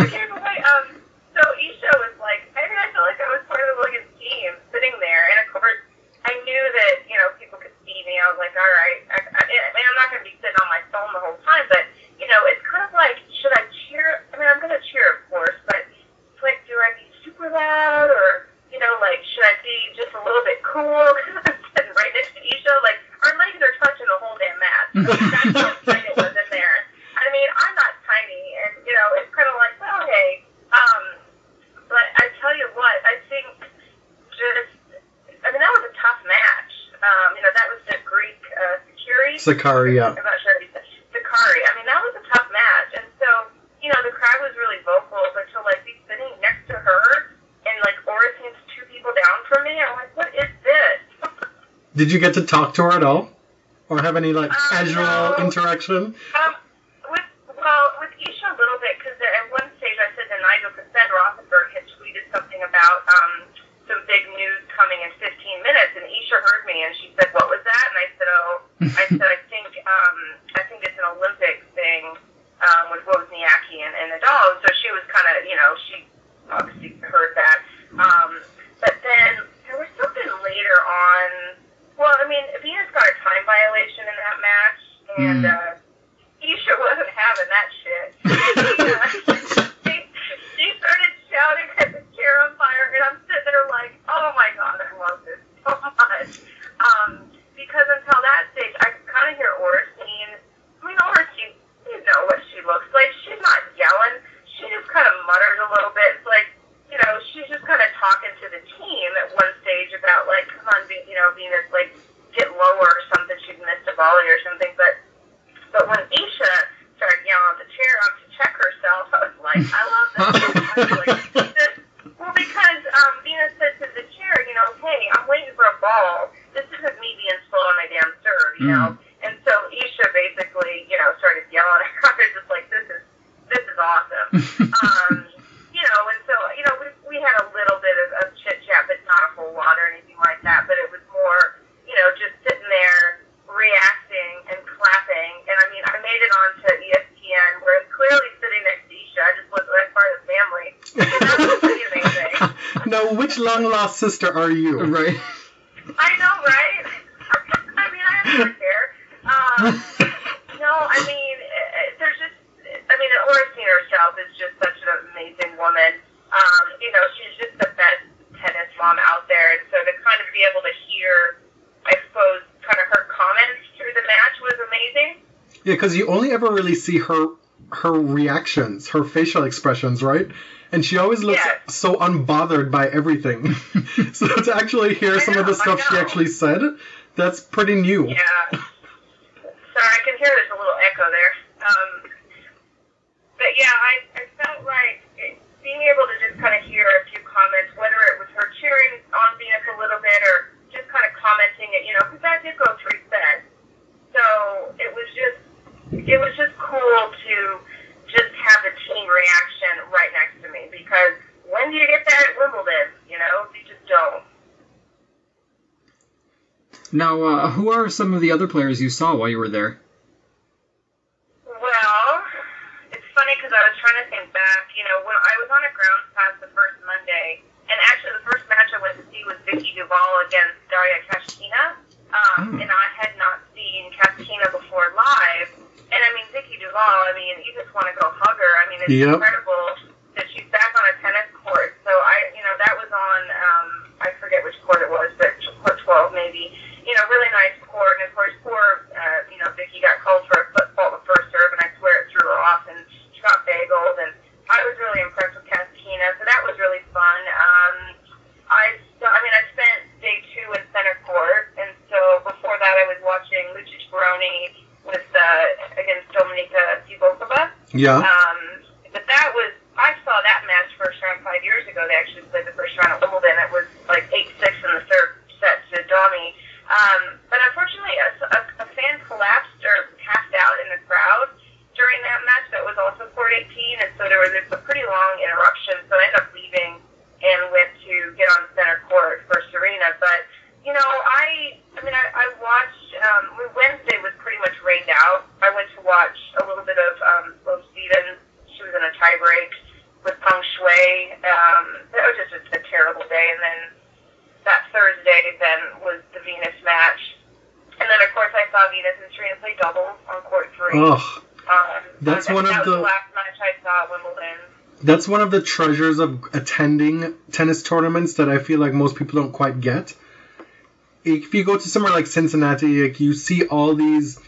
Okay, but wait, um, so Isha was like I mean I felt like I was part of like a team sitting there, and of course I knew that you know people could see me. I was like all right, I, I, I mean I'm not going to be sitting on my phone the whole time, but you know it's kind of like should I cheer? I mean I'm going to cheer of course, but it's like do I be super loud or you know, like, should I be just a little bit cool? Because I'm sitting right next to Isha. Like, our legs are touching the whole damn mat. That's how tight it was in there. I mean, I'm not tiny, and, you know, it's kind of like, well, hey. Um, but I tell you what, I think just, I mean, that was a tough match. Um, you know, that was the Greek uh, yeah. I'm not sure Sakkari. I mean, that was a tough match. And so, you know, the crowd was really vocal, but to, like, be sitting next to her and, like, Oracene's two people down from me, I'm like, what is this? Did you get to talk to her at all? Or have any, like, Uh, casual no. interaction? Um, with, well, with Isha a little bit, because at one stage I said that Nigel Cassette Rothenberg had tweeted something about, um, some big news coming in 15 minutes, and Isha heard me, and she said, what was that? And I said, oh, I said, I think, um, I think it's an Olympic thing, um, with Wozniacki and, and Nadal, and so she was kind of, you know, she obviously heard that. Um, but then there was something later on. Well, I mean, Venus got a time violation in that match, and Mm. uh, Isha wasn't having that shit. she, she started shouting at the chair on fire, and I'm sitting there like, oh my god, I love this so much. Um, because until that stage, I could kind of hear Oracene. I mean, Oracene, you know what she looks like. She's not yelling. She just kind of mutters a little bit. It's like, you know, she's just kind of talking to the team at one stage about like, come on, Ve- you know, Venus, like, get lower or something. She'd missed a volley or something. But but when Isha started yelling at the chair up to check herself, I was like, I love this. I was like, this. Well, because um, Venus said to the chair, you know, hey, I'm waiting for a ball. This isn't me being slow on my damn serve, you know. And so Isha basically, you know, started yelling at her, just like, this is this is awesome. um, you know, and so you know, we we had a little bit of, of chit chat, but not a whole lot or anything like that. But it was more, you know, just sitting there reacting and clapping. And I mean, I made it onto E ESPN where I'm clearly sitting next to Isha. I just wasn't like part of the family. And that was pretty amazing. now, which long lost sister are you? Right. I know, right? I mean, I don't care. Um, no, I mean, uh, there's just, I mean, Oracene herself is just such an amazing woman. Um, you know, she's just the best tennis mom out there. And so to kind of be able to hear, I suppose, kind of her comments through the match was amazing. Yeah, because you only ever really see her her reactions, her facial expressions, right? And she always looks Yes. so unbothered by everything. <laughs> so to actually hear I some of the stuff she actually said, that's pretty new. Yeah. Sorry, I can hear there's a little echo there. Um, but yeah, I, I felt like it, being able to just kind of hear a few comments, whether it was her cheering on Venus a little bit or just kind of commenting it, you know, because that did go three sets. So it was just, it was just cool to just have the team reaction right next to me because when do you get that at Wimbledon? You know, you just don't. Now, uh, who are some of the other players you saw while you were there? Well, it's funny because I was trying to think back. You know, when I was on a grounds pass the first Monday, and actually the first match I went to see was Vicky Duval against Daria Kasatkina. Um, Hmm. And I had not seen Kasatkina before live. And I mean, Vicky Duval, I mean, you just want to go hug her. I mean, it's Yep. incredible that she's back on a tennis court. So I, you know, that was on, um, I forget which court it was, but court 12 maybe. You know, really nice court. And of course, poor, uh, you know, Vicky got called for a foot fault the first serve, and I swear it threw her off, and she got bageled. And I was really impressed with Kasatkina, so that was really fun. Um, I, so, I mean, I spent day two in center court, and so before that, I was watching Lucic Baroni with uh, against Dominika Cibulkova. Yeah. Um, but that was I saw that match first round five years ago. They actually played the first round at Wimbledon. It was like eight six in the third set to Domi. Um, but unfortunately, a, a, a fan collapsed or passed out in the crowd during that match. That was also court 18, and so there was a, a pretty long interruption. So I ended up leaving and went to get on center court for Serena. But you know, I I mean, I, I watched. Um, Wednesday was pretty much rained out. I went to watch a little bit of um, Sloane Stevens. She was in a tiebreak with Peng Shuai. Um, that was just a, a terrible day. And then that Thursday then was the Venus match. And then of course I saw Venus and Serena play doubles on court three. Ugh. Um, That's that, one of that was the- the last match I saw at Wimbledon. That's one of the treasures of attending tennis tournaments that I feel like most people don't quite get. If you go to somewhere like Cincinnati, like you see all these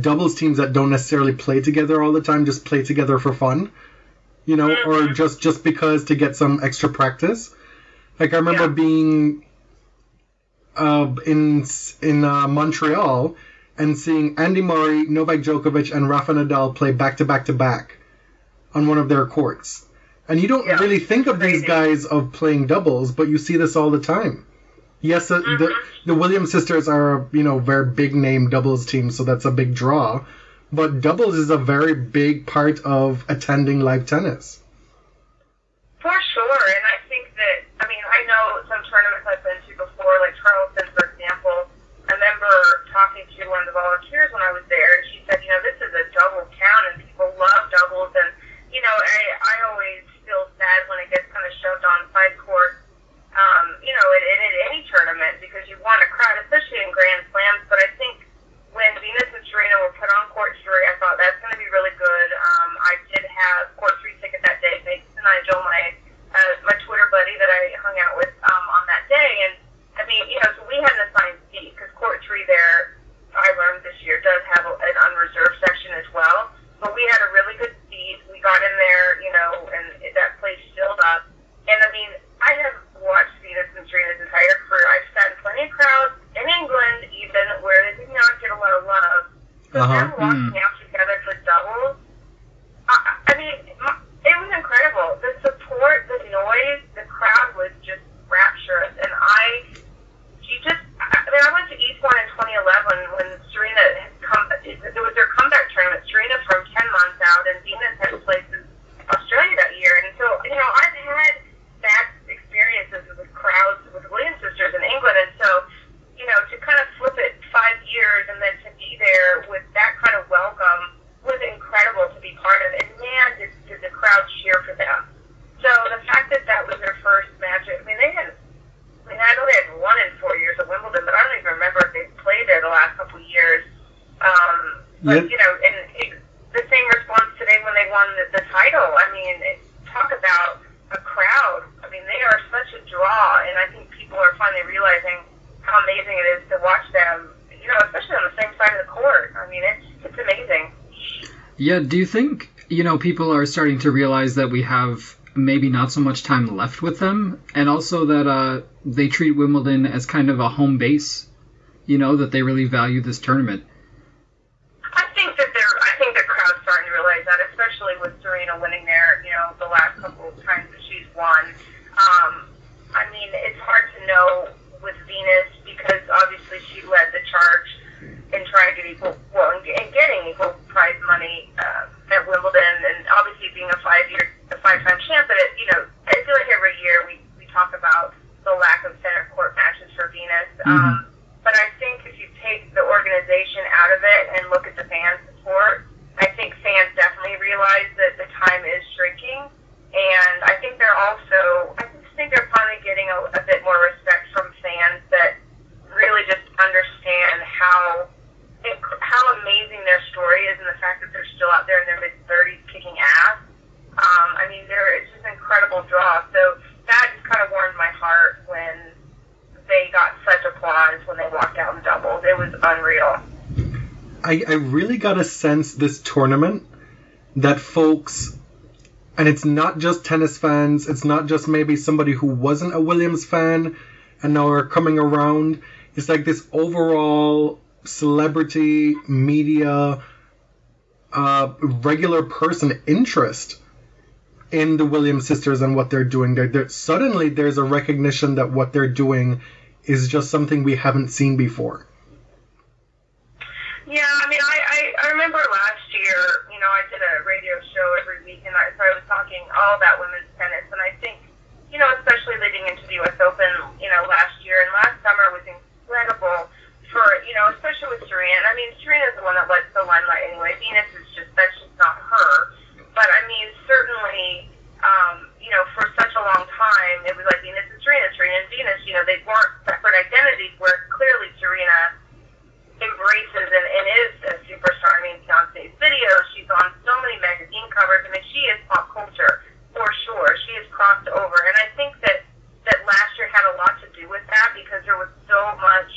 doubles teams that don't necessarily play together all the time, just play together for fun, you know, or just just because to get some extra practice. Like I remember Yeah. being uh, in in uh, Montreal and seeing Andy Murray, Novak Djokovic, and Rafa Nadal play back to back to back on one of their courts. And you don't Yeah, really think of these guys of playing doubles, but you see this all the time. Yes, the, mm-hmm. the the Williams sisters are you know very big name doubles team, so that's a big draw. But doubles is a very big part of attending live tennis. For sure, and I think that I mean I know some tournaments I've been to before, like Charleston, for example. I remember talking to one of the volunteers when I was there, and she said, you know, this is a double town, and people love doubles, and you know, I I always feel sad when it gets kind of shoved on side court, in, in, any tournament because you want a crowd, especially in Grand Slams. But I think when Venus and Serena were put on court three, I thought that's going to be really good. Um, I did have court three ticket that day. Thanks to Nigel, my uh, my Twitter buddy that I hung out with um, on that day. And I mean, you know, so we had an assigned seat because court three there, I learned this year, does have a, an unreserved section as well. But we had a really good seat. We got in there, you know, and that place filled up. And I mean, I have And entire career. I've sat in plenty of crowds in England, even where they did not get a lot of love. So Uh-huh. them walking out together for doubles, I, I mean, it was incredible. The support, the noise, the crowd was just rapturous, and I, she just, I I mean, I went to Eastbourne in 2011 when Serena had come. It was their comeback tournament. Serena from 10 months out, and Venus had played in Australia that year, and so you know, I've had bad experiences with crowds with in England, and so you know, to kind of flip it five years and then to be there with that kind of welcome was incredible to be part of. And man, did, did the crowd cheer for them. So the fact that that was their first match, I mean, they had, I mean, I know they had won in four years at Wimbledon, but I don't even remember if they played there the last couple of years. Um, but, Yep. you know, and it, the same response today when they won the, the title. I mean, it, talk about a crowd. I mean, they are such a draw, and I think people are finally realizing how amazing it is to watch them. You know, especially on the same side of the court. I mean, it's it's amazing. Yeah, do you think, you know, people are starting to realize that we have maybe not so much time left with them, and also that uh, they treat Wimbledon as kind of a home base, you know, that they really value this tournament? I think that they're. I think the crowd's starting to realize that, especially with Serena winning there. You know, the last couple of times that she's won. Um, I mean, it's hard to know with Venus because obviously she led the charge in trying to get equal, well, in, in getting equal prize money uh, at Wimbledon, and obviously being a five-year, a five-time champ. But it, you know, I feel like every year we we talk about the lack of center court matches for Venus. Um, but I think if you take the organization out of it and look at the fans support, I think fans definitely realize that the time is shrinking, and I think they're also, I just think they're finally getting a, a bit more respect from fans that really just understand how how amazing their story is and the fact that they're still out there in their mid 30s kicking ass. Um, I mean, they're it's just an incredible draw. So that just kind of warmed my heart when they got such applause when they walked out in doubles. It was unreal. I, I really got a sense this tournament that folks and it's not just tennis fans, it's not just maybe somebody who wasn't a Williams fan and now are coming around. It's like this overall celebrity, media, uh, regular person interest in the Williams sisters and what they're doing. There, there, suddenly, there's a recognition that what they're doing is just something we haven't seen before. Yeah, I mean, I, I, I remember last year, you know, I did a radio show every week, and I, so I was talking all about women's tennis, and I think, you know, especially leading into the U.S. Open, you know, last year and last summer was incredible for, you know, especially with Serena. I mean, Serena's the one that lets the limelight anyway. Venus is just, that's just not her. But I mean, certainly, um, you know, for such a long time, it was like Venus and Serena, Serena and Venus, you know, they weren't separate identities, where clearly Serena embraces and, and is a superstar. I mean, Beyonce's videos, she's on so many magazine covers. I mean, she is pop culture for sure. She has crossed over, and I think that that last year had a lot to do with that because there was so much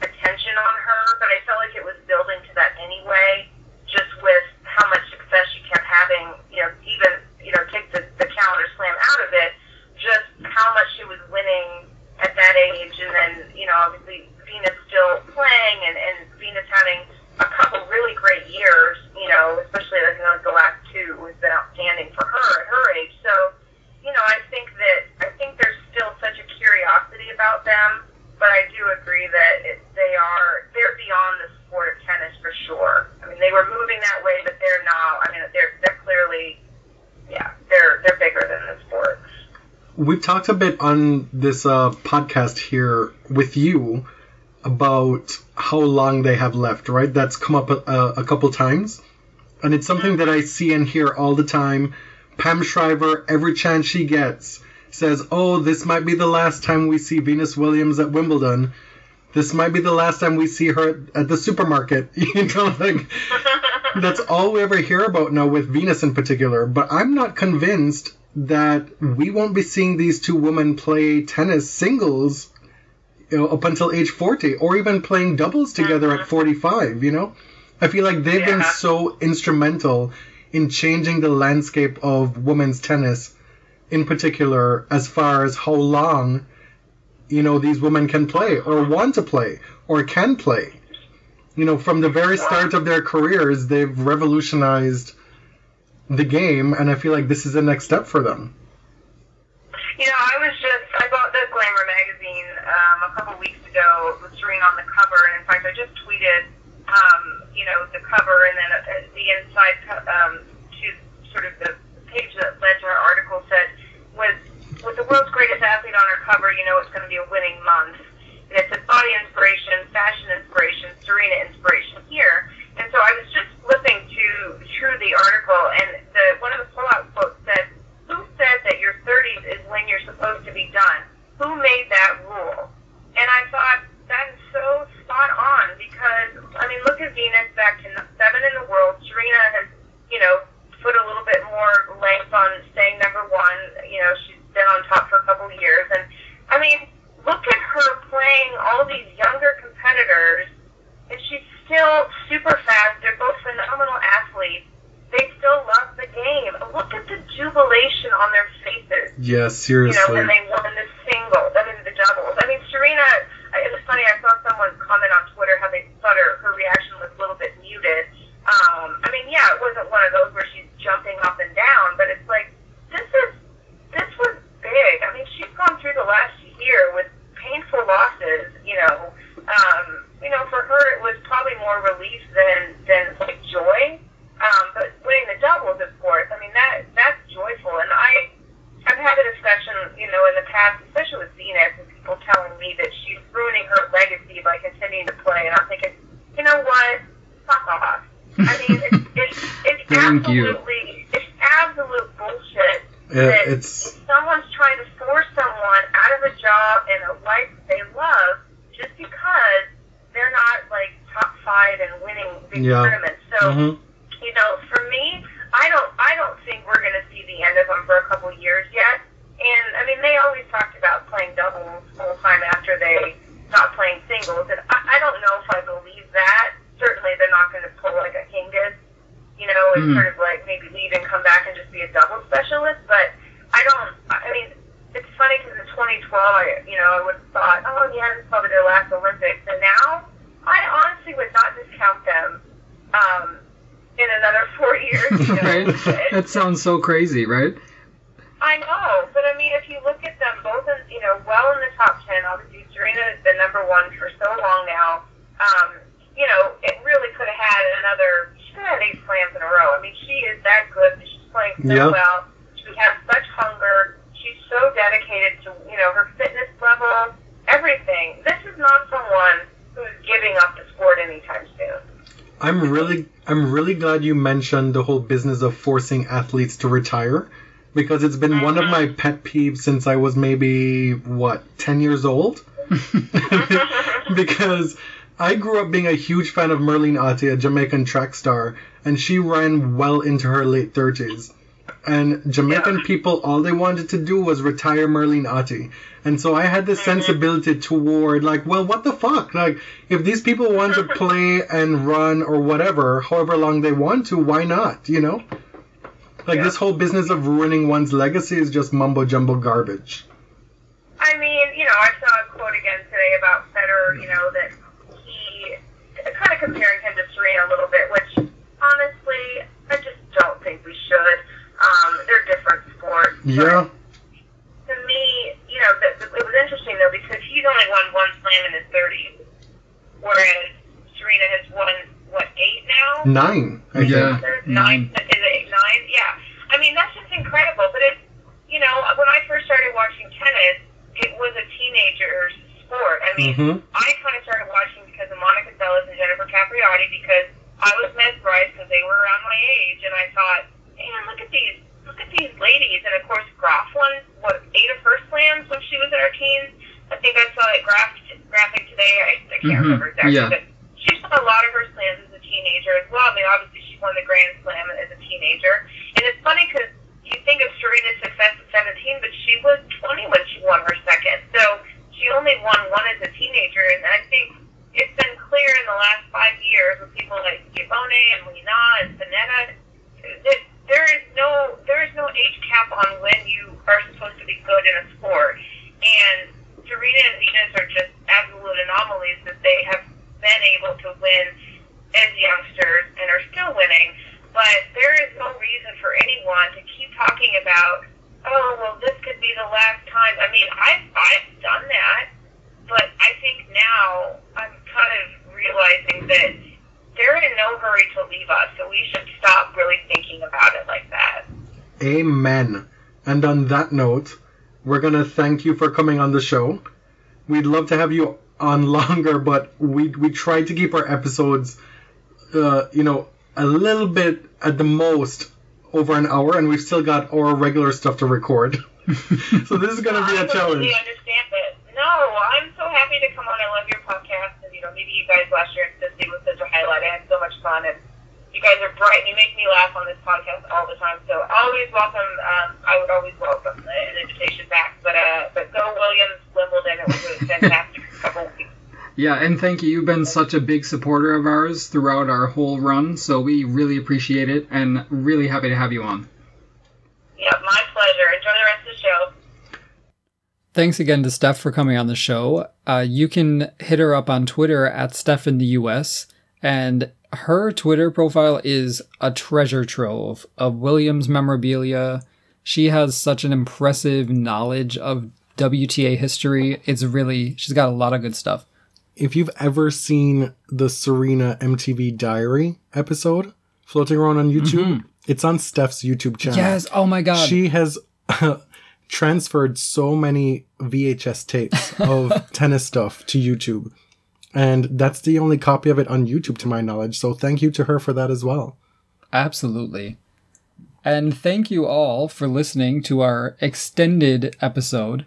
attention on her. But I felt like it was building to that anyway, just with how much success she kept having. You know, even you know, take the, the calendar slam out of it, just how much she was winning at that age, and then you know, obviously Venus still playing and, and Venus having a couple really great years, you know, especially I think the last two has been outstanding for her at her age. So, you know, I think that I think there's still such a curiosity about them, but I do agree that it, they are they're beyond the sport of tennis for sure. I mean, they were moving that way, but they're not. I mean, they're they're clearly, yeah, they're they're bigger than the sport. We've talked a bit on this uh, podcast here with you about how long they have left, right? That's come up a, a couple times. And it's something mm-hmm. that I see and hear all the time. Pam Shriver, every chance she gets, says, Oh, this might be the last time we see Venus Williams at Wimbledon. This might be the last time we see her at the supermarket. <laughs> You know, like, <laughs> that's all we ever hear about now with Venus in particular. But I'm not convinced that we won't be seeing these two women play tennis singles you know, up until age 40 or even playing doubles together at uh-huh. 45 you know? I feel like they've been so instrumental in changing the landscape of women's tennis in particular as far as how long you know these women can play or uh-huh. want to play or can play. You know from the very uh-huh. start of their careers they've revolutionized the game and i feel like this is the next step for them. You know, I was just I bought the Glamour magazine um, a couple weeks ago with Serena on the cover, and in fact, I just tweeted, um, you know, the cover and then uh, the inside co- um, to sort of the page that led to her article said, with with the world's greatest athlete on her cover, you know, it's going to be a winning month. And it said body inspiration, fashion inspiration, Serena inspiration here. And so I was just flipping to through the article, and the one of the pullout quotes said, "Who said that your 30s is when you're supposed to be done? Who made that rule?" And I thought that is so spot on because I mean, look at Venus back to seven in the world. Serena has, you know, put a little bit more length on staying number one. You know, she's been on top for a couple of years, and I mean, look at her playing all these younger competitors, and she's still super fast. They're both phenomenal athletes. They still love the game. Look at the jubilation on their faces yes you know, seriously when they won the singles, I mean the doubles. I mean Serena, I- it was funny. I saw someone comment on Twitter how they thought her her reaction was a little bit muted. Um, I mean, yeah, it wasn't one of those where she's jumping up and down, but it's like this is this was big. I mean, she's gone through the last year with painful losses. You know, um, you know, for her it was probably more relief than than like joy. Um, but winning the doubles, of course, I mean that that's joyful, and I I've had a discussion, you know, in the past, especially with Venus, and people telling me that she's ruining her legacy by continuing to play. And I'm thinking, you know what? I mean, it's, it's, it's Thank you. absolutely, it's absolute bullshit Yeah, that it's someone's trying to force someone out of a job and a life they love just because they're not like top five and winning big Yeah. tournaments. So, Mhm. you know, for me, I don't, I don't think we're going to see the end of them for a couple years yet. And I mean, they always talked about playing doubles full time after they stopped playing singles, and I, I don't know if I believe that. Certainly, they're not going to pull like a Hingis, you know, and Mhm. sort of like maybe leave and come back and just be a double specialist. But I don't. I mean, it's funny because in 2012, I you know I would have thought, oh yeah, this is probably their last Olympics, and now I honestly would not discount them um, in another four years. You know, right? It's- That sounds so crazy, right? I know, but I mean, if you look at them both, in, you know, well in the top ten. Obviously, Serena has been number one for so long now. Um, you know, it really could have had another. She could have had eight slams in a row. I mean, she is that good. She's playing so Yeah. well. She has such hunger. She's so dedicated to, you know, her fitness level, everything. This is not someone who's giving up the sport anytime soon. I'm really I'm really glad you mentioned the whole business of forcing athletes to retire? Because it's been one of mm-hmm. my pet peeves since I was maybe what 10 years old? <laughs> <laughs> Because I grew up being a huge fan of Merlene Ottey, a Jamaican track star, and she ran well into her late 30s. And Jamaican Yeah. people, all they wanted to do was retire Merlene Ottey. And so I had this mm-hmm. sensibility toward, like, well, what the fuck? Like, if these people want to play and run or whatever, however long they want to, why not? You know? Like, Yeah. this whole business of ruining one's legacy is just mumbo jumbo garbage. I mean, you know, I saw a quote again today about Federer, you know, that he kind of comparing him to Serena a little bit, which honestly, I just don't think we should. Um, they're different sports. Yeah. To me, you know, the, the, it was interesting though because he's only won one slam in his 30s, whereas Serena has won what eight now. Nine, I Yeah. think. There's nine. Is it nine? Yeah. I mean, that's just incredible. But it's, you know, when I first started watching tennis, it was a teenager's sport. I mean, Mhm. I kind of started watching because of Monica Seles and Jennifer Capriati because I was mesmerized because they were around my age, and I thought, man, look at these, look at these ladies. And of course, Graf won what eight of her slams when she was in her teens. I think I saw it graphic graphic today. I, I can't Mhm. remember exactly, Yeah. but she's won a lot of her slams as a teenager as well. I mean, obviously she won the Grand Slam as a teenager, and it's funny because you think of Serena's success at 17, but she was 20 when she won her second. So she only won one as a teenager, and I think it's been clear in the last five years with people like Schiavone and Li Na and Pennetta that there is no there is no age cap on when you are supposed to be good in a sport. And Serena and Venus are just absolute anomalies that they have been able to win as youngsters and are still winning. But there is no reason for anyone to keep talking about, oh, well, this could be the last time. I mean, I've, I've done that, but I think now I'm kind of realizing that they're in no hurry to leave us, so we should stop really thinking about it like that. Amen. And on that note, we're going to thank you for coming on the show. We'd love to have you on <laughs> longer, but we we try to keep our episodes, uh, you know, a little bit at the most over an hour, and we've still got our regular stuff to record. <laughs> so this is going to be a challenge. understand. No, I'm so happy to come on. I love your podcast, and you know, maybe you guys last year at Disney was such a highlight. I had so much fun, and you guys are bright. and You make me laugh on this podcast all the time. So always welcome. Um, I would always welcome an invitation back. But uh, but go Williams, Wimbledon. It was a fantastic <laughs> couple of weeks. Yeah, and thank you. You've been such a big supporter of ours throughout our whole run, so we really appreciate it and really happy to have you on. Yeah, my pleasure. Enjoy the rest of the show. Thanks again to Steph for coming on the show. Uh, you can hit her up on Twitter at Steph in the US, and her Twitter profile is a treasure trove of Williams memorabilia. She has such an impressive knowledge of WTA history. It's really, she's got a lot of good stuff. If you've ever seen the Serena MTV Diary episode floating around on YouTube, it's on Steph's YouTube channel. Yes, oh my god. She has <laughs> transferred so many VHS tapes of <laughs> tennis stuff to YouTube. And that's the only copy of it on YouTube to my knowledge. So thank you to her for that as well. Absolutely. And thank you all for listening to our extended episode.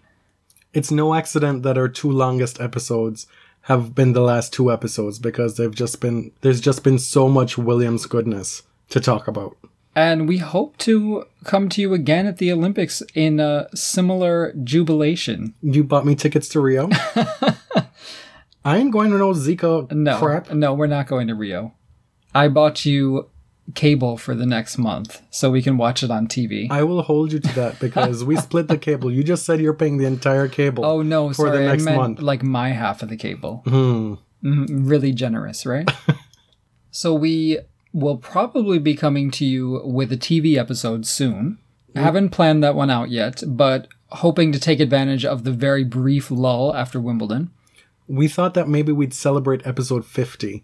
It's no accident that our two longest episodes have been the last two episodes because they've just been there's just been so much Williams goodness to talk about. And we hope to come to you again at the Olympics in a similar jubilation. You bought me tickets to Rio. <laughs> I ain't going to no Zika No, crap. no, we're not going to Rio. I bought you cable for the next month so we can watch it on TV. I will hold you to that because we split the cable. You just said you're paying the entire cable. oh no, for sorry, the next I meant month. like my half of the cable. Mhm, really generous, right? <laughs> so we will probably be coming to you with a TV episode soon. I haven't planned that one out yet, but hoping to take advantage of the very brief lull after Wimbledon. We thought that maybe we'd celebrate episode 50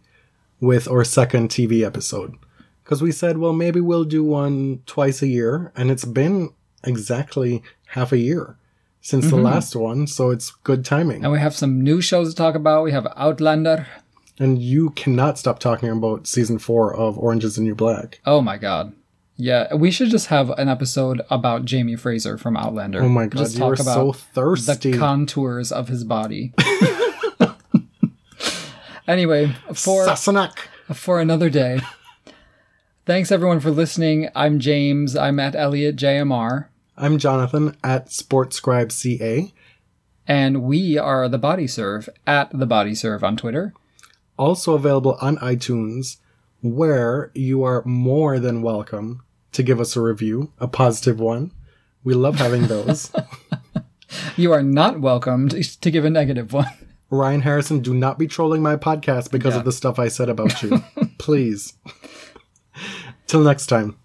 with our second TV episode. Because we said, well, maybe we'll do one twice a year. And it's been exactly half a year since the mm-hmm. last one. So it's good timing. And we have some new shows to talk about. We have Outlander. And you cannot stop talking about season four of Orange is the New Black. Oh my god. Yeah, we should just have an episode about Jamie Fraser from Outlander. Oh my god, just you are so thirsty. the contours of his body. <laughs> <laughs> anyway, for Sassenach. for another day. Thanks everyone for listening. I'm James. I'm at Elliot JMR, I'm Jonathan at SportScribe CA. and we are the Body Serve at the Body Serve on Twitter. Also available on iTunes, where you are more than welcome to give us a review, a positive one. We love having those. <laughs> You are not welcomed to give a negative one. Ryan Harrison, do not be trolling my podcast because Yeah. of the stuff I said about you. <laughs> Please. Till next time.